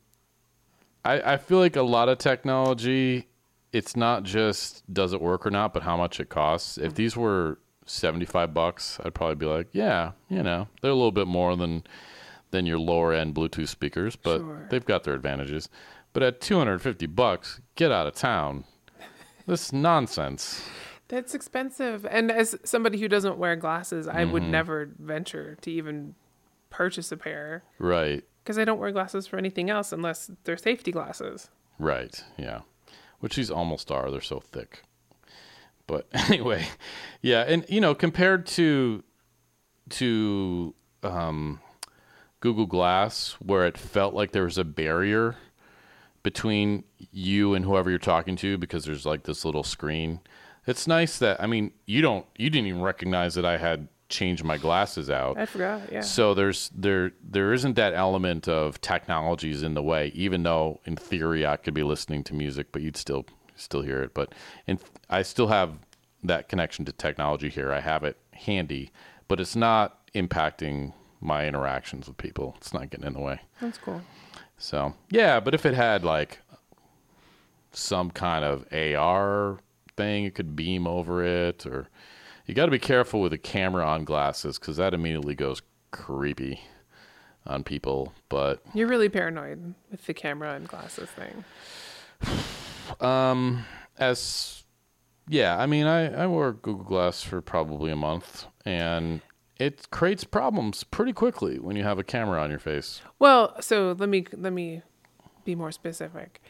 S1: I I feel like a lot of technology it's not just does it work or not, but how much it costs. If these were 75 bucks, I'd probably be like, yeah, you know, they're a little bit more than than your lower end Bluetooth speakers, but
S2: Sure.
S1: they've got their advantages. But at 250 bucks, get out of town. This is nonsense.
S2: That's expensive. And as somebody who doesn't wear glasses, I would
S1: Mm-hmm.
S2: never venture to even purchase a pair
S1: Right.
S2: Because I don't wear glasses for anything else unless they're safety glasses.
S1: Right. Yeah. Which these almost are. They're so thick. But anyway, yeah, and you know, compared to to um, Google Glass, where it felt like there was a barrier between you and whoever you're talking to because there's like this little screen. It's nice that I mean, you don't you didn't even recognize that I had changed my glasses out.
S2: I forgot. Yeah.
S1: So there's there there isn't that element of technologies in the way, even though in theory I could be listening to music, but you'd still still hear it. But and I still have that connection to technology here. I have it handy, but it's not impacting my interactions with people. It's not getting in the way.
S2: That's cool.
S1: So yeah, but if it had like some kind of AR thing, it could beam over it, or you got to be careful with a camera on glasses because that immediately goes creepy on people. But
S2: You're really paranoid with the camera and glasses thing.
S1: um, as yeah, I mean, I I wore Google Glass for probably a month, and it creates problems pretty quickly when you have a camera on your face.
S2: Well, so let me let me be more specific.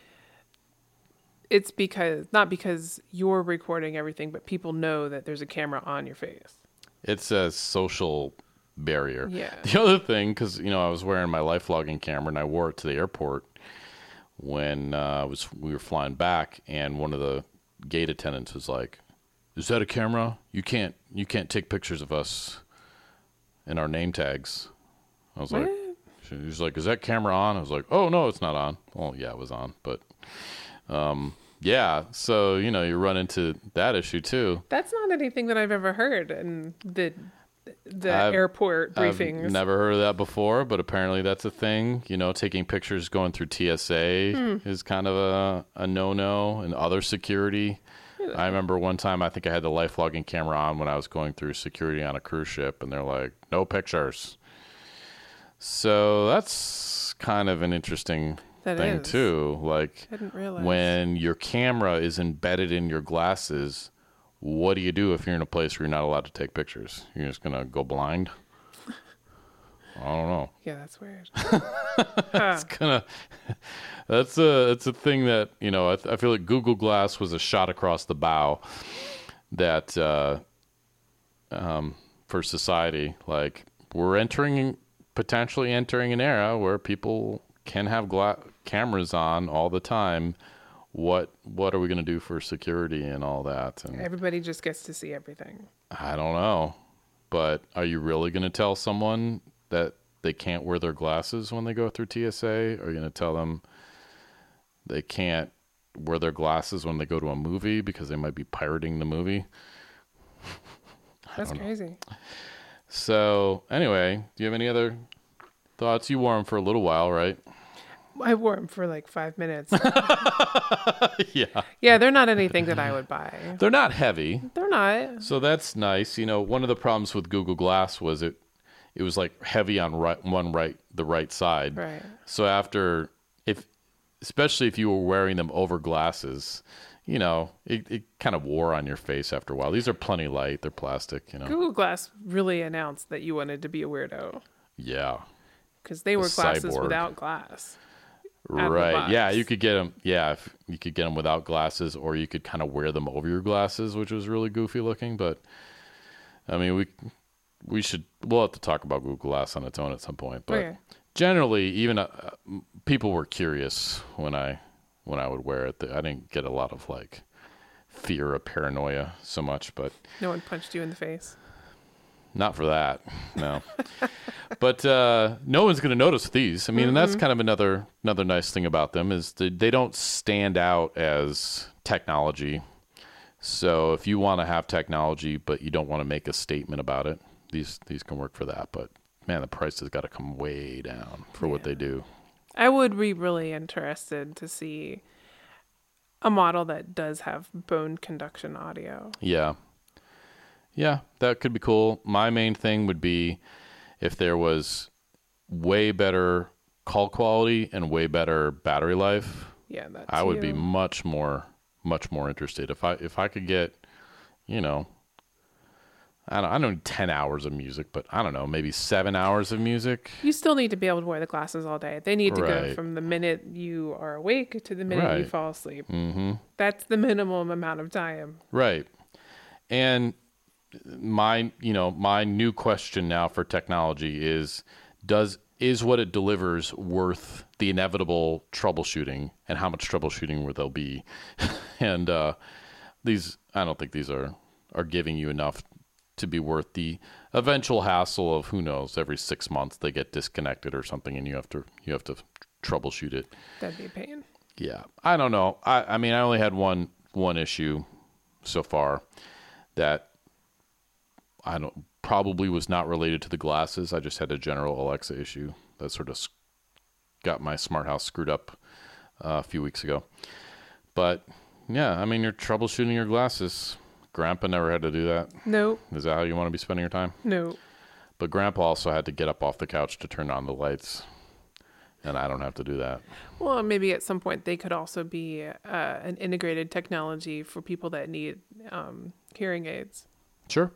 S2: It's because not because you're recording everything, but people know that there's a camera on your face.
S1: It's a social barrier.
S2: Yeah.
S1: The other thing, because you know, I was wearing my life logging camera and I wore it to the airport when uh, I was we were flying back, and one of the gate attendants was like, "Is that a camera? You can't you can't take pictures of us in our name tags." I was like,
S2: What?
S1: she was like, "Is that camera on?" I was like, "Oh no, it's not on." Well, yeah, it was on, but um, yeah. So you know, you run into that issue too.
S2: That's not anything that I've ever heard in the the
S1: I've-
S2: airport briefings.
S1: I've never heard of that before, but apparently that's a thing. You know, taking pictures going through TSA
S2: Hmm.
S1: is kind of a, a no no, and other security. I remember one time I think I had the life logging camera on when I was going through security on a cruise ship, and they're like, no pictures. So that's kind of an interesting
S2: That
S1: thing,
S2: is.
S1: too. Like, when your camera is embedded in your glasses, what do you do if you're in a place where you're not allowed to take pictures? You're just gonna go blind? I don't know.
S2: yeah, that's weird. Huh.
S1: Gonna that's a it's a thing that you know. I, th- I feel like Google Glass was a shot across the bow that uh, um, for society. Like we're entering potentially entering an era where people can have gla- cameras on all the time. What what are we going to do for security and all that? And
S2: Everybody just gets to see everything.
S1: I don't know. But are you really going to tell someone that they can't wear their glasses when they go through TSA? Are you going to tell them they can't wear their glasses when they go to a movie because they might be pirating the movie?
S2: That's crazy.
S1: So, anyway, do you have any other thoughts? You wore them for a little while, right?
S2: I wore them for like five minutes.
S1: yeah.
S2: yeah, they're not anything that I would buy.
S1: They're not heavy.
S2: They're not.
S1: So that's nice. You know, one of the problems with Google Glass was it it was like heavy on right one right the right side.
S2: Right.
S1: So after if especially if you were wearing them over glasses, you know, it, it kind of wore on your face after a while. These are plenty light, they're plastic, you know.
S2: Google Glass really announced that you wanted to be a weirdo
S1: Yeah.
S2: because they were glasses
S1: cyborg.
S2: without glass.
S1: Right. Yeah, you could get them. Yeah, if you could get them without glasses, or you could kind of wear them over your glasses, which was really goofy looking. But I mean, we we should we'll have to talk about Google Glass on its own at some point. But
S2: Okay.
S1: generally, even uh, people were curious when I when I would wear it. I didn't get a lot of like fear or paranoia so much, but
S2: No one punched you in the face.
S1: Not for that, no. but uh, no one's going to notice these. I mean, and that's kind of another another nice thing about them is they, they don't stand out as technology. So if you want to have technology, but you don't want to make a statement about it, these these can work for that. But man, the price has got to come way down for what they do.
S2: I would be really interested to see a model that does have bone conduction audio.
S1: Yeah. Yeah, that could be cool. My main thing would be if there was way better call quality and way better battery life.
S2: Yeah, that's
S1: I would be much more much more interested if I if I could get, you know, I don't I don't know ten hours of music, but I don't know maybe seven hours of music.
S2: You still need to be able to wear the glasses all day. They need to go from the minute you are awake to the minute you fall asleep. Mm-hmm. That's the minimum amount of time.
S1: Right. And my, you know, my new question now for technology is does is what it delivers worth the inevitable troubleshooting and how much troubleshooting will there be? and uh these I don't think these are are giving you enough to be worth the eventual hassle of who knows every 6 months they get disconnected or something and you have to you have to troubleshoot it.
S2: That'd be a pain.
S1: Yeah, I don't know. I, I mean, I only had one one issue so far that I don't probably was not related to the glasses. I just had a general Alexa issue that sort of got my smart house screwed up uh, a few weeks ago. But yeah, I mean, you're troubleshooting your glasses. Grandpa never had to do that.
S2: Nope.
S1: Is that how you want to be spending your time?
S2: Nope.
S1: But Grandpa also had to get up off the couch to turn on the lights, and I don't have to do that.
S2: Well, maybe at some point they could also be uh, an integrated technology for people that need um, hearing aids.
S1: Sure.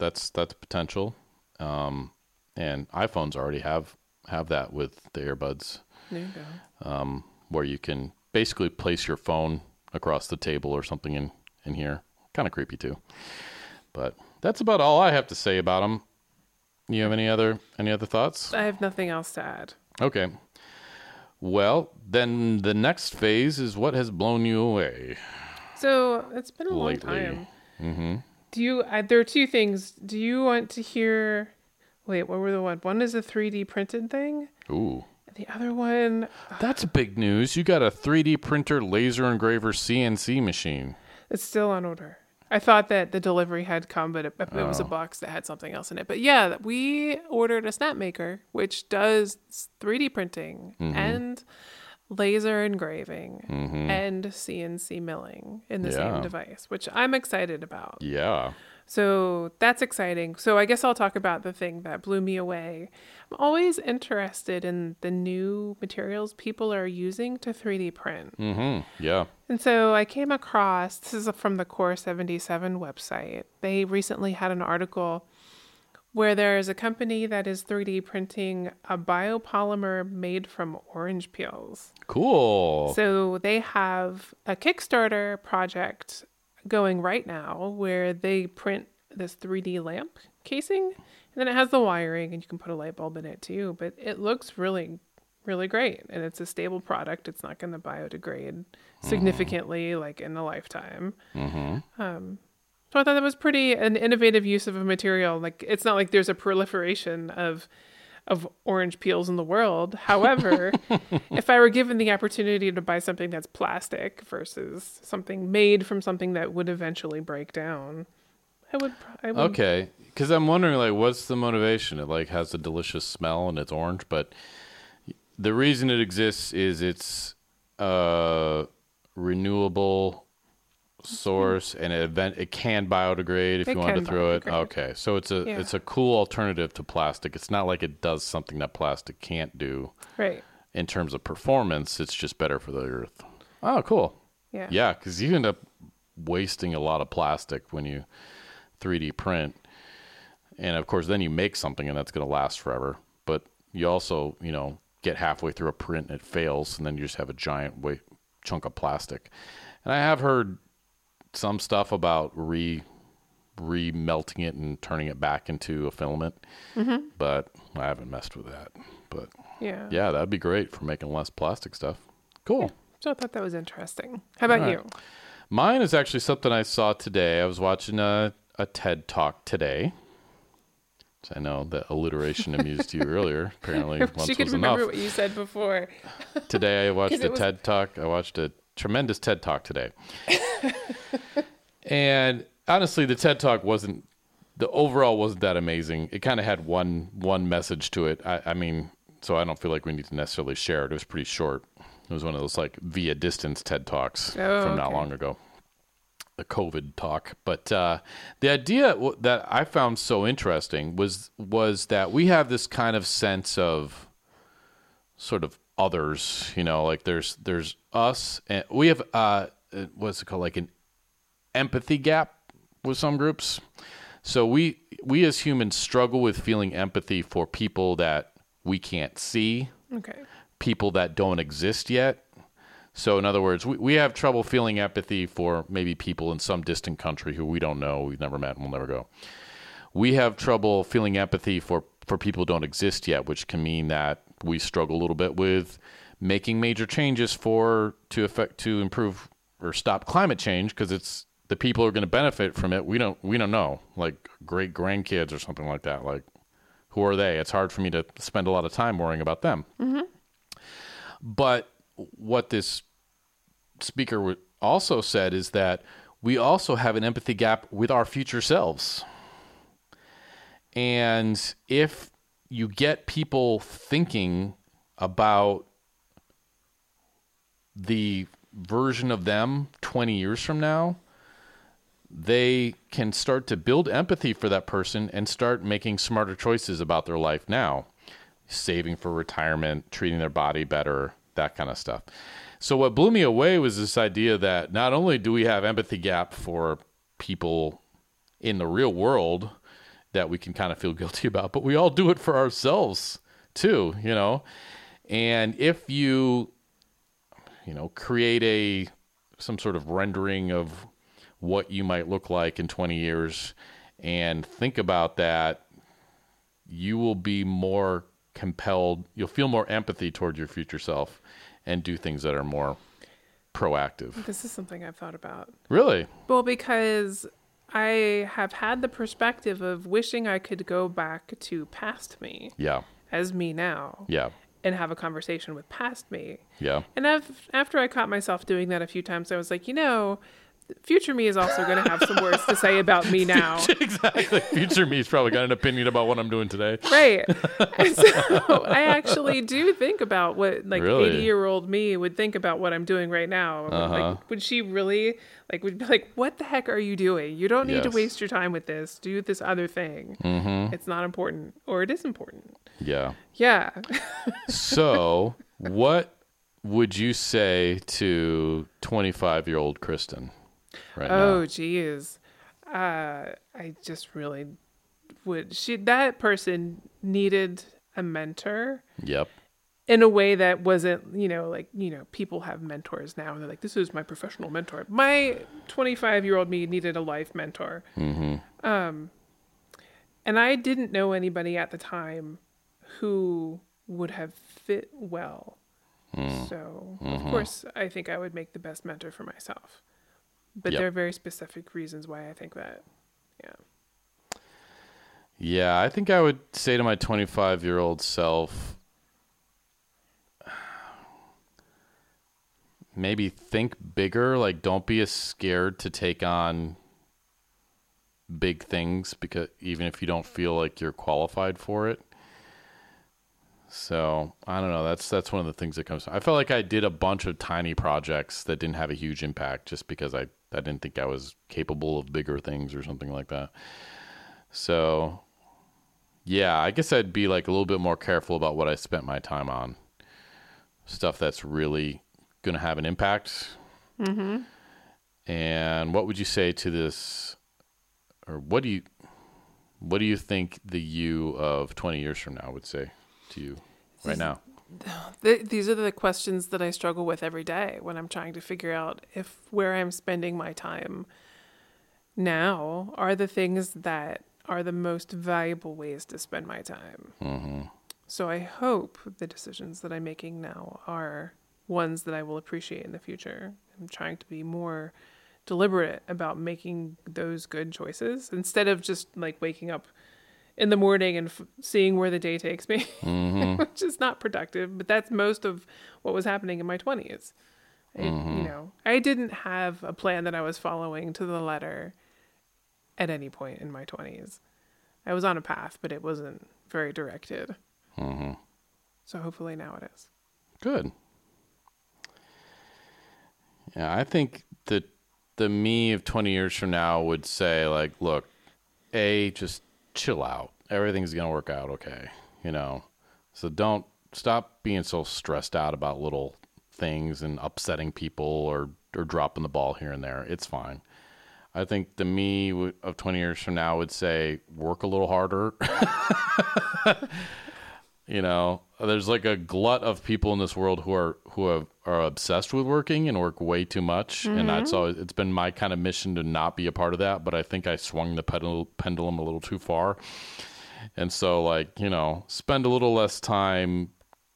S1: That's that's potential. Um, and iPhones already have have that with the earbuds,
S2: There you go.
S1: where you can basically place your phone across the table or something in in here. Kind of creepy too. But that's about all I have to say about them. You have any other any other thoughts?
S2: I have nothing else to add.
S1: Okay. Well, then the next phase is what has blown you away.
S2: So it's been a long time. Mm-hmm. Do you? I, there are two things. Do you want to hear? Wait, what were the one? One is a 3D printed thing.
S1: Ooh.
S2: The other one,
S1: That's big news. You got a 3D printer laser engraver CNC machine.
S2: it's still on order. I thought that the delivery had come, but it, it was a oh. box that had something else in it. But yeah, we ordered a Snapmaker, which does 3D printing mm-hmm. and laser engraving and CNC milling in the
S1: Yeah.
S2: same device, which I'm excited about.
S1: Yeah.
S2: So that's exciting. So I guess I'll talk about the thing that blew me away. I'm always interested in the new materials people are using to 3D print.
S1: Mm-hmm. Yeah.
S2: And so I came across this is from the Core 77 website. They recently had an article where there is a company that is 3D printing a biopolymer made from orange peels.
S1: Cool.
S2: So they have a Kickstarter project going right now where they print this 3D lamp casing and then it has the wiring and you can put a light bulb in it too, but it looks really really great and it's a stable product. It's not going to biodegrade significantly like in a lifetime. Hmm. Um so I thought that was pretty an innovative use of a material. Like it's not like there's a proliferation of of orange peels in the world. However, if I were given the opportunity to buy something that's plastic versus something made from something that would eventually break down, I would. I would
S1: Okay. Because I'm wondering, like, what's the motivation? It like has a delicious smell and it's orange, but the reason it exists is it's a renewable source and it event it can biodegrade if
S2: It
S1: you wanted to throw it. Okay, so it's a
S2: Yeah.
S1: it's a cool alternative to plastic. It's not like it does something that plastic can't do
S2: Right.
S1: in terms of performance. It's just better for the earth. Oh, cool.
S2: Yeah.
S1: Yeah, because you end up wasting a lot of plastic when you 3D print, and of course, then you make something and that's going to last forever. But you also, you know, get halfway through a print and it fails, and then you just have a giant weight, chunk of plastic. And I have heard some stuff about re re melting it and turning it back into a filament, mm-hmm. but I haven't messed with that. But
S2: Yeah.
S1: yeah, that'd be great for making less plastic stuff. Cool.
S2: So I thought that was interesting. How about
S1: right.
S2: you?
S1: Mine is actually something I saw today. I was watching a, a TED talk today. So I know that alliteration amused you earlier. Apparently, once
S2: she could
S1: was
S2: remember
S1: enough.
S2: what you said before.
S1: Today, I watched a
S2: was-
S1: TED talk. I watched a tremendous TED talk today. and honestly, the TED talk wasn't the overall wasn't that amazing. It kind of had one one message to it. I, I mean, so I don't feel like we need to necessarily share it. It was pretty short. It was one of those like via distance TED talks
S2: Oh,
S1: from not long ago. The COVID talk, but uh, the idea w- that I found so interesting was was that we have this kind of sense of sort of others you know like there's there's us and we have uh uh, what's it called like an empathy gap with some groups. So we we as humans struggle with feeling empathy for people that we can't see,
S2: Okay.
S1: people that don't exist yet. So in other words, we, we have trouble feeling empathy for maybe people in some distant country who we don't know, we've never met, and we'll never go. We have trouble feeling empathy for for people who don't exist yet, which can mean that we struggle a little bit with making major changes for to affect to improve or stop climate change because it's the people who are going to benefit from it. We don't we don't know like great grandkids or something like that. Like who are they? It's hard for me to spend a lot of time worrying about them. Mm-hmm. But what this speaker also said is that we also have an empathy gap with our future selves. And if you get people thinking about the version of them 20 years from now, they can start to build empathy for that person and start making smarter choices about their life now, saving for retirement, treating their body better, that kind of stuff. So what blew me away was this idea that not only do we have empathy gap for people in the real world that we can kind of feel guilty about, but we all do it for ourselves too, you know. And if you you know, create a some sort of rendering of what you might look like in 20 years and think about that, you will be more compelled, you'll feel more empathy toward your future self and do things that are more proactive.
S2: This is something I've thought about.
S1: Really?
S2: Well, because I have had the perspective of wishing I could go back to past me
S1: Yeah.
S2: as me now
S1: Yeah.
S2: And have a conversation with past me.
S1: Yeah.
S2: And I've, after I caught myself doing that a few times, I was like, you know, future me is also going to have some words to say about me now.
S1: exactly. Future me's probably got an opinion about what I'm doing today.
S2: right. And so I actually do think about what like
S1: Really?
S2: 80 year old me would think about what I'm doing right now.
S1: Uh-huh.
S2: Like, would she really like would be like, what the heck are you doing? You don't need to waste your time with this. Do this other thing.
S1: Mm-hmm.
S2: It's not important, or it is important.
S1: Yeah.
S2: Yeah.
S1: So, what would you say to 25 year old Christen right
S2: Oh,
S1: now?
S2: geez. Uh, I just really would. She that person needed a mentor
S1: Yep.
S2: in a way that wasn't, you know, like you know, people have mentors now. And they're like, this is my professional mentor. My 25 year old me needed a life mentor.
S1: Mm-hmm.
S2: Um, and I didn't know anybody at the time who would have fit well.
S1: Mm.
S2: So,
S1: Mhm.
S2: of course, I think I would make the best mentor for myself. But
S1: Yep.
S2: there are very specific reasons why I think that. Yeah.
S1: Yeah, I think I would say to my 25 year old self, maybe think bigger. Like, don't be as scared to take on big things because even if you don't feel like you're qualified for it. So I don't know. That's that's one of the things that comes. I felt like I did a bunch of tiny projects that didn't have a huge impact just because I I didn't think I was capable of bigger things or something like that. So yeah, I guess I'd be like a little bit more careful about what I spent my time on. Stuff that's really going to have an impact.
S2: Mm-hmm.
S1: And what would you say to this or what do you what do you think the you of 20 years from now would say to you right now?
S2: Th- these are the questions that I struggle with every day when I'm trying to figure out if where I'm spending my time now are the things that are the most valuable ways to spend my time.
S1: Mm-hmm.
S2: So I hope the decisions that I'm making now are ones that I will appreciate in the future. I'm trying to be more deliberate about making those good choices instead of just like waking up in the morning and f- seeing where the day takes me,
S1: Mm-hmm.
S2: which is not productive. But that's most of what was happening in my 20s. I,
S1: Mhm.
S2: You know, I didn't have a plan that I was following to the letter at any point in my 20s. I was on a path, but it wasn't very directed.
S1: Mm-hmm.
S2: So hopefully now it is.
S1: Good. Yeah, I think that the me of 20 years from now would say like, look, A, just chill out. Everything's going to work out okay, you know. So don't stop being so stressed out about little things and upsetting people or or dropping the ball here and there. It's fine. I think the me of 20 years from now would say work a little harder. you know, there's like a glut of people in this world who are who have, are obsessed with working and work way too much, and mm-hmm. that's always it's been my kind of mission to not be a part of that. But I think I swung the pendul- pendulum a little too far, and so like you know, spend a little less time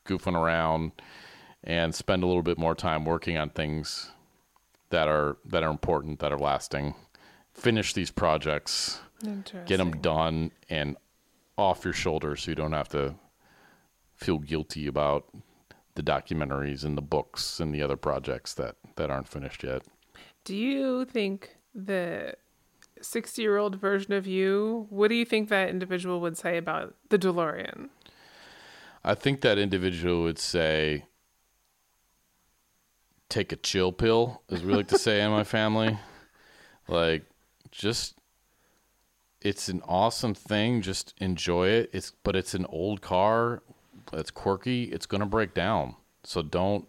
S1: goofing around and spend a little bit more time working on things that are that are important, that are lasting. Finish these projects, get them done, and off your shoulders, so you don't have to feel guilty about the documentaries and the books and the other projects that that aren't finished yet.
S2: Do you think the 60 year old version of you, what do you think that individual would say about the DeLorean?
S1: I think that individual would say, take a chill pill, as we like to say in my family. Like, just, it's an awesome thing. Just enjoy it. It's, but it's an old car. It's quirky. It's going to break down. So don't,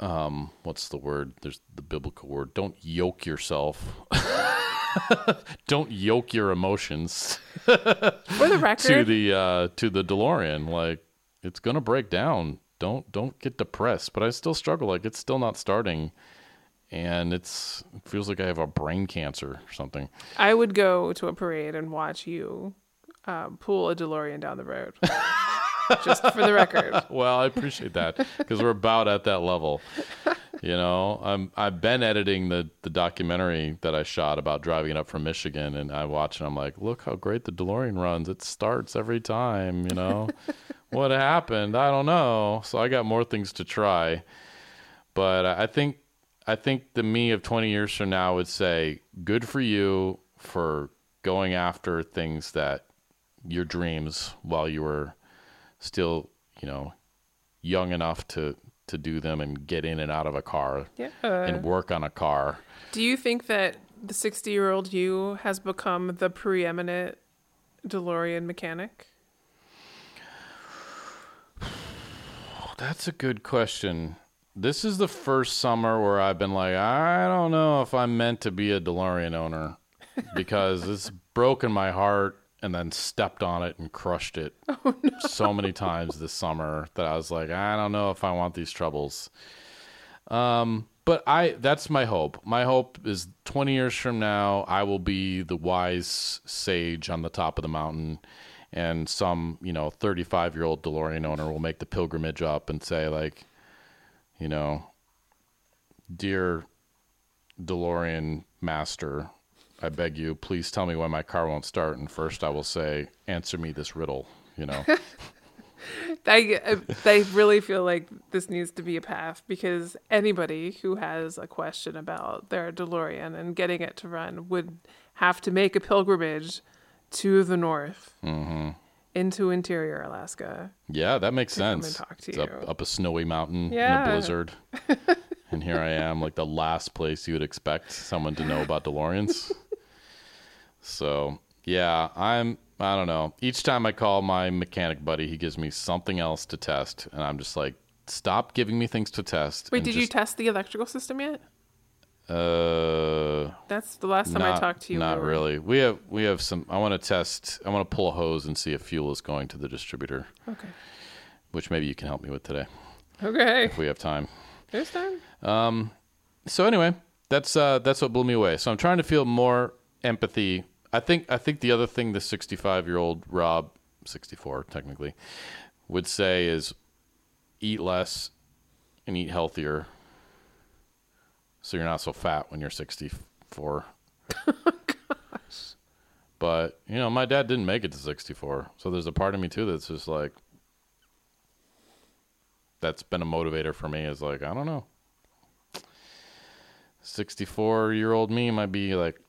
S1: um, what's the word? There's the biblical word. Don't yoke yourself. don't yoke your emotions
S2: For the record,
S1: to the uh to the DeLorean. Like it's gonna break down. Don't don't get depressed. But I still struggle. Like it's still not starting, and it's it feels like I have a brain cancer or something.
S2: I would go to a parade and watch you um, pull a DeLorean down the road. Just for the record.
S1: Well, I appreciate that because we're about at that level. You know, I'm I've been editing the the documentary that I shot about driving it up from Michigan, and I watch and I'm like, look how great the DeLorean runs. It starts every time. You know, what happened? I don't know. So I got more things to try, but I think I think the me of 20 years from now would say, good for you for going after things that your dreams while you were still, you know, young enough to to do them and get in and out of a car
S2: Yeah.
S1: and work on a car.
S2: Do you think that the 60 year old you has become the preeminent DeLorean mechanic?
S1: That's a good question. This is the first summer where I've been like, I don't know if I'm meant to be a DeLorean owner because it's broken my heart and then stepped on it and crushed it so many times this summer that I was like, I don't know if I want these troubles. Um, but I that's my hope. My hope is 20 years from now I will be the wise sage on the top of the mountain and some, you know, 35-year-old DeLorean owner will make the pilgrimage up and say like, you know, dear DeLorean master, I beg you, please tell me why my car won't start and first I will say, answer me this riddle, you know.
S2: I, I uh, really feel like this needs to be a path because anybody who has a question about their DeLorean and getting it to run would have to make a pilgrimage to the north mm-hmm. into interior Alaska.
S1: Yeah, that makes sense.
S2: talk to
S1: it's up, up a snowy mountain
S2: Yeah.
S1: in a blizzard. and here I am, like the last place you would expect someone to know about DeLoreans. So, yeah, I'm, I don't know. Each time I call my mechanic buddy, he gives me something else to test. And I'm just like, stop giving me things to test.
S2: Wait, did you test the electrical system yet?
S1: uh,
S2: That's the last time I talked to you.
S1: Not really. We have, we have some, I want to test, I want to pull a hose and see if fuel is going to the distributor,
S2: Okay.
S1: which maybe you can help me with today
S2: Okay.
S1: if we have time.
S2: There's time. Um.
S1: so anyway, that's uh, that's what blew me away. So I'm trying to feel more empathy. I think I think the other thing the 65 year old Rob, 64 technically, would say is eat less and eat healthier, so you're not so fat when you're 64. But you know, my dad didn't make it to 64, so there's a part of me too that's just like, that's been a motivator for me. Is like, I don't know. 64 year old me might be like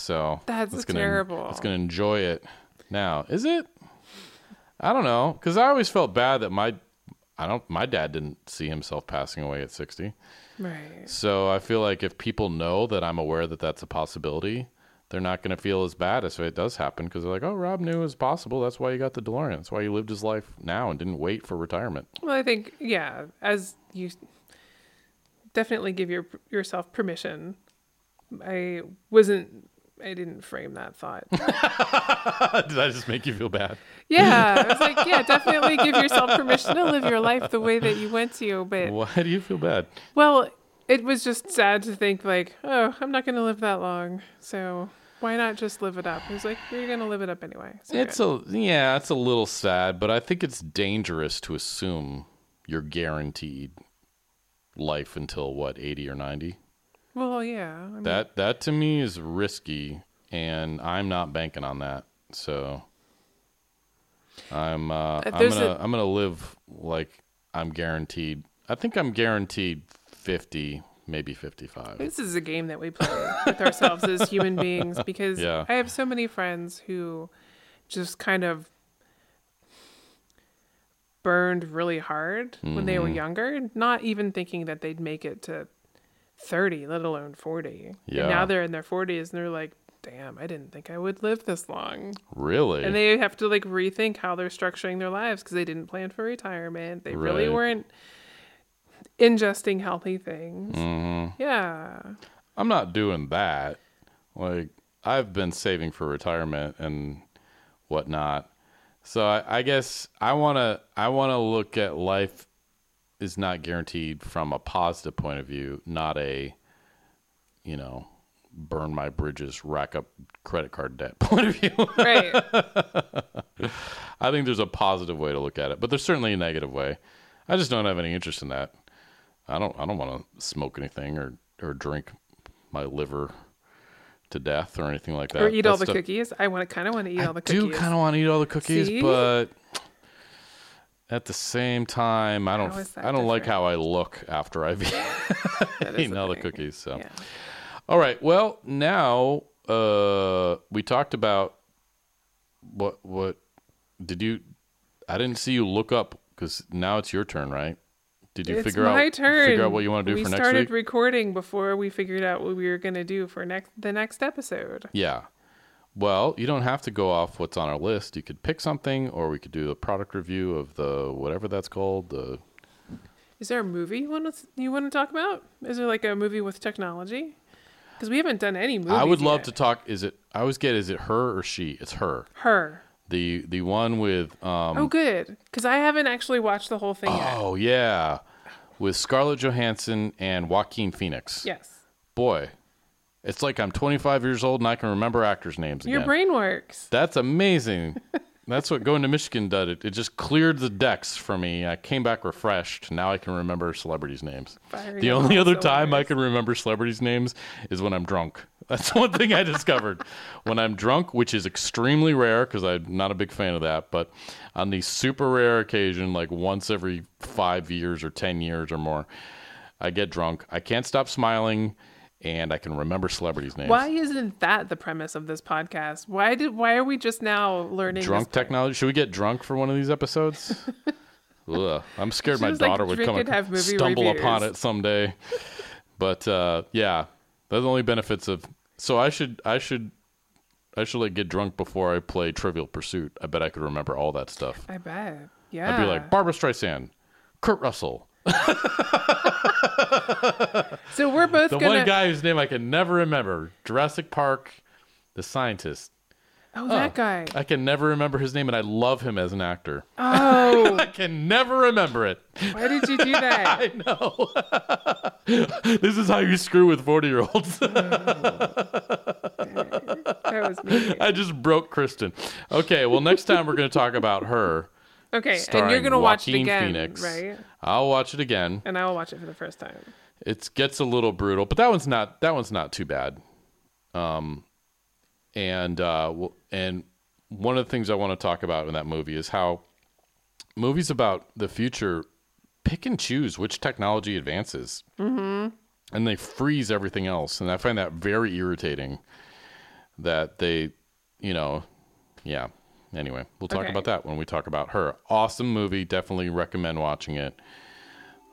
S1: so
S2: That's
S1: let's gonna,
S2: terrible.
S1: let's gonna enjoy it now is it i don't know because i always felt bad that my i don't my dad didn't see himself passing away at 60
S2: Right.
S1: so i feel like if people know that i'm aware that that's a possibility they're not going to feel as bad as if it does happen because they're like oh rob knew it was possible that's why he got the delorean that's why he lived his life now and didn't wait for retirement
S2: Well, I think yeah, as you definitely give your yourself permission I wasn't. I didn't frame that thought.
S1: Did I just make you feel bad?
S2: Yeah, I was like, yeah, definitely give yourself permission to live your life the way that you want to. But
S1: Why do you feel bad?
S2: well, it was just sad to think like, oh, I'm not going to live that long, so why not just live it up? It was like you're going to live it up anyway. So
S1: It's
S2: good.
S1: a yeah, it's a little sad, but I think it's dangerous to assume you're guaranteed life until what, 80 or 90?
S2: Well, yeah. I mean,
S1: That that to me is risky and I'm not banking on that. So I'm uh, I'm gonna I'm going to live like I'm guaranteed. I think I'm guaranteed 50, maybe 55.
S2: This is a game that we play with ourselves as human beings because
S1: Yeah.
S2: I have so many friends who just kind of burned really hard when they were
S1: Mm-hmm.
S2: younger, not even thinking that they'd make it to 30, let alone 40.
S1: Yeah.
S2: And now they're in their 40s and they're like, damn, I didn't think I would live this long.
S1: Really?
S2: And they have to like rethink how they're structuring their lives because they didn't plan for retirement. They really weren't ingesting healthy things.
S1: Mm-hmm.
S2: Yeah.
S1: I'm not doing that. Like I've been saving for retirement and whatnot. So I, I guess I wanna I wanna look at life is not guaranteed from a positive point of view, not a you know, burn my bridges, rack up credit card debt point of view.
S2: Right.
S1: I think there's a positive way to look at it, but there's certainly a negative way. I just don't have any interest in that. I don't. I don't want to smoke anything or or drink my liver to death or anything like that.
S2: or eat all the
S1: stuff-
S2: cookies. I want to kind of want to eat all
S1: I
S2: the
S1: do
S2: cookies.
S1: kind of want to eat all the cookies,
S2: See?
S1: but at the same time, I don't.
S2: How is that
S1: I don't like how I look after I've eaten all the cookies. So.
S2: Yeah.
S1: All right. Well, now uh, we talked about what what did you? I didn't see you look up because now it's your turn, right? Did you
S2: it's
S1: figure
S2: my
S1: out
S2: turn.
S1: figure out what you want to do
S2: we
S1: for next week?
S2: We started recording before we figured out what we were going to do for next the next episode.
S1: yeah. Well, you don't have to go off what's on our list. You could pick something, or we could do a product review of the whatever that's called. The
S2: Is there a movie you want to you want to talk about? Is there like a movie with technology? Because we haven't done any movies.
S1: I would love
S2: yet.
S1: to talk. Is it? I always get. Is it her or she? It's her.
S2: Her.
S1: The the one with um.
S2: oh, good. Because I haven't actually watched the whole thing yet.
S1: Oh yeah, with Scarlett Johansson and Joaquin Phoenix.
S2: Yes.
S1: Boy, it's like I'm 25 years old and I can remember actors' names
S2: Your
S1: again.
S2: brain works.
S1: That's amazing. That's what going to Michigan did. It it just cleared the decks for me. I came back refreshed. Now I can remember celebrities' names. The only other time I can remember celebrities' names is when I'm drunk. That's one thing I discovered. when I'm drunk, which is extremely rare because I'm not a big fan of that, but on the super rare occasion, like once every five years or 10 years or more, I get drunk. I can't stop smiling and I can remember celebrities' names.
S2: Why isn't that the premise of this podcast? Why did why are we just now learning
S1: drunk technology. Should we get drunk for one of these episodes? Ugh, I'm scared
S2: should
S1: my
S2: just, like,
S1: daughter would come
S2: and
S1: stumble upon it someday. but uh, yeah, that's the only benefits of. So I should I should I should like get drunk before I play Trivial Pursuit. I bet I could remember all that stuff.
S2: I bet. Yeah.
S1: I'd be like Barbra Streisand, Kurt Russell,
S2: so we're both
S1: the
S2: gonna.
S1: one guy whose name I can never remember, Jurassic Park, the scientist.
S2: oh, that oh, guy.
S1: I can never remember his name, and I love him as an actor.
S2: Oh,
S1: I can never remember it.
S2: why did you do that?
S1: I know. this is how you screw with 40 year olds.
S2: That was me.
S1: I just broke Christen. Okay, well, next time we're going to talk about her.
S2: Okay, and you're gonna watch it again,
S1: Phoenix.
S2: right?
S1: I'll watch it again.
S2: And I will watch it for the first time.
S1: It gets a little brutal, but that one's not that one's not too bad. Um, and uh, and one of the things I want to talk about in that movie is how movies about the future pick and choose which technology advances, mm-hmm. and they freeze everything else, and I find that very irritating. That they, you know, yeah. Anyway, we'll talk
S2: Okay.
S1: about that when we talk about her. Awesome movie. Definitely recommend watching it.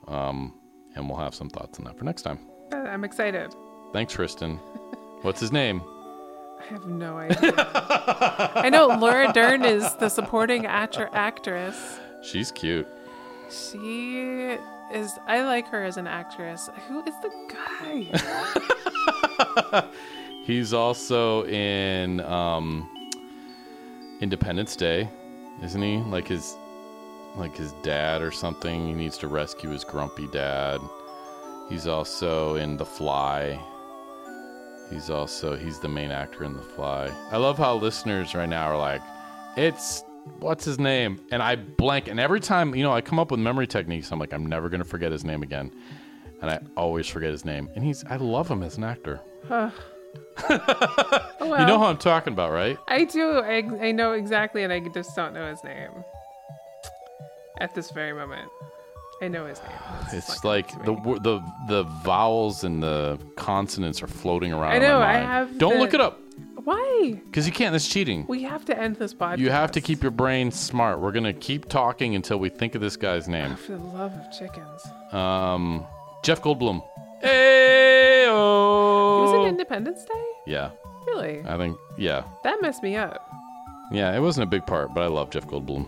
S1: Um, and we'll have some thoughts on that for next time.
S2: Uh, I'm excited.
S1: Thanks, Tristan. What's his name?
S2: I have no idea. I know Laura Dern is the supporting actor actress.
S1: She's cute.
S2: She is. I like her as an actress. Who is the guy?
S3: He's also in um, Independence Day, isn't he? Like his like his dad or something. He needs to rescue his grumpy dad. He's also in The Fly. He's also he's the main actor in The Fly. I love how listeners right now are like, it's what's his name? And I blank. And every time you know I come up with memory techniques, I'm like, I'm never gonna forget his name again. And I always forget his name. And he's I love him as an actor.
S2: Oh, well,
S3: You know who I'm talking about, right?
S2: I do. I, I know exactly, and I just don't know his name at this very moment. I know his name.
S3: It's
S2: not
S3: like the
S2: to me.
S3: wo- the the vowels and the consonants are floating around.
S2: I
S3: in my
S2: know, I have
S3: Don't
S2: the-
S3: look it up
S2: Why?
S3: because you can't. That's cheating.
S2: We have to end this podcast.
S3: You have to keep your brain smart. We're gonna keep talking until we think of this guy's name.
S2: For the love of chickens.
S3: Um, Jeff Goldblum. Hey,
S2: It was it Independence Day?
S3: Yeah,
S2: Really?
S3: I think yeah,
S2: That messed me up.
S3: yeah. It wasn't a big part, but I love Jeff Goldblum.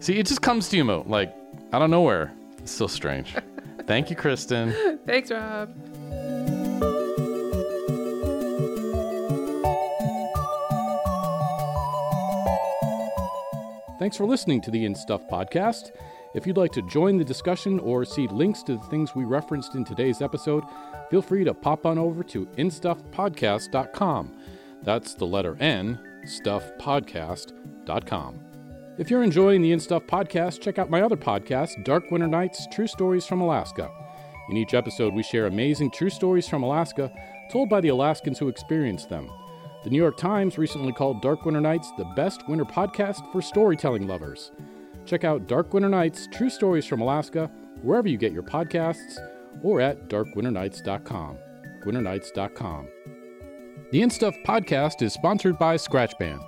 S3: See, it just comes to you, Mo, like out of nowhere. It's so strange. Thank you, Christen.
S2: Thanks, Rob.
S1: Thanks for listening to the In Stuff podcast. If you'd like to join the discussion or see links to the things we referenced in today's episode, feel free to pop on over to instuffpodcast.com. That's the letter N, stuffpodcast.com. If you're enjoying the In Stuff podcast, check out my other podcast, Dark Winter Nights True Stories from Alaska. In each episode, we share amazing true stories from Alaska told by the Alaskans who experienced them. The New York Times recently called Dark Winter Nights the best winter podcast for storytelling lovers. Check out Dark Winter Nights True Stories from Alaska wherever you get your podcasts or at darkwinternights.com. Winternights.com. The InStuff podcast is sponsored by Scratchband.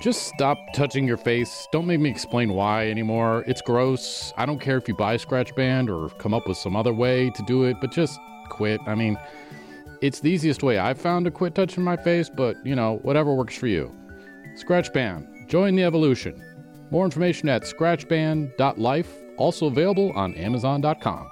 S1: Just stop touching your face. Don't make me explain why anymore. It's gross. I don't care if you buy Scratchband or come up with some other way to do it, but just quit. I mean, it's the easiest way I've found to quit touching my face, but you know, whatever works for you. Scratchband. Join the evolution. More information at scratchband.life, also available on Amazon.com.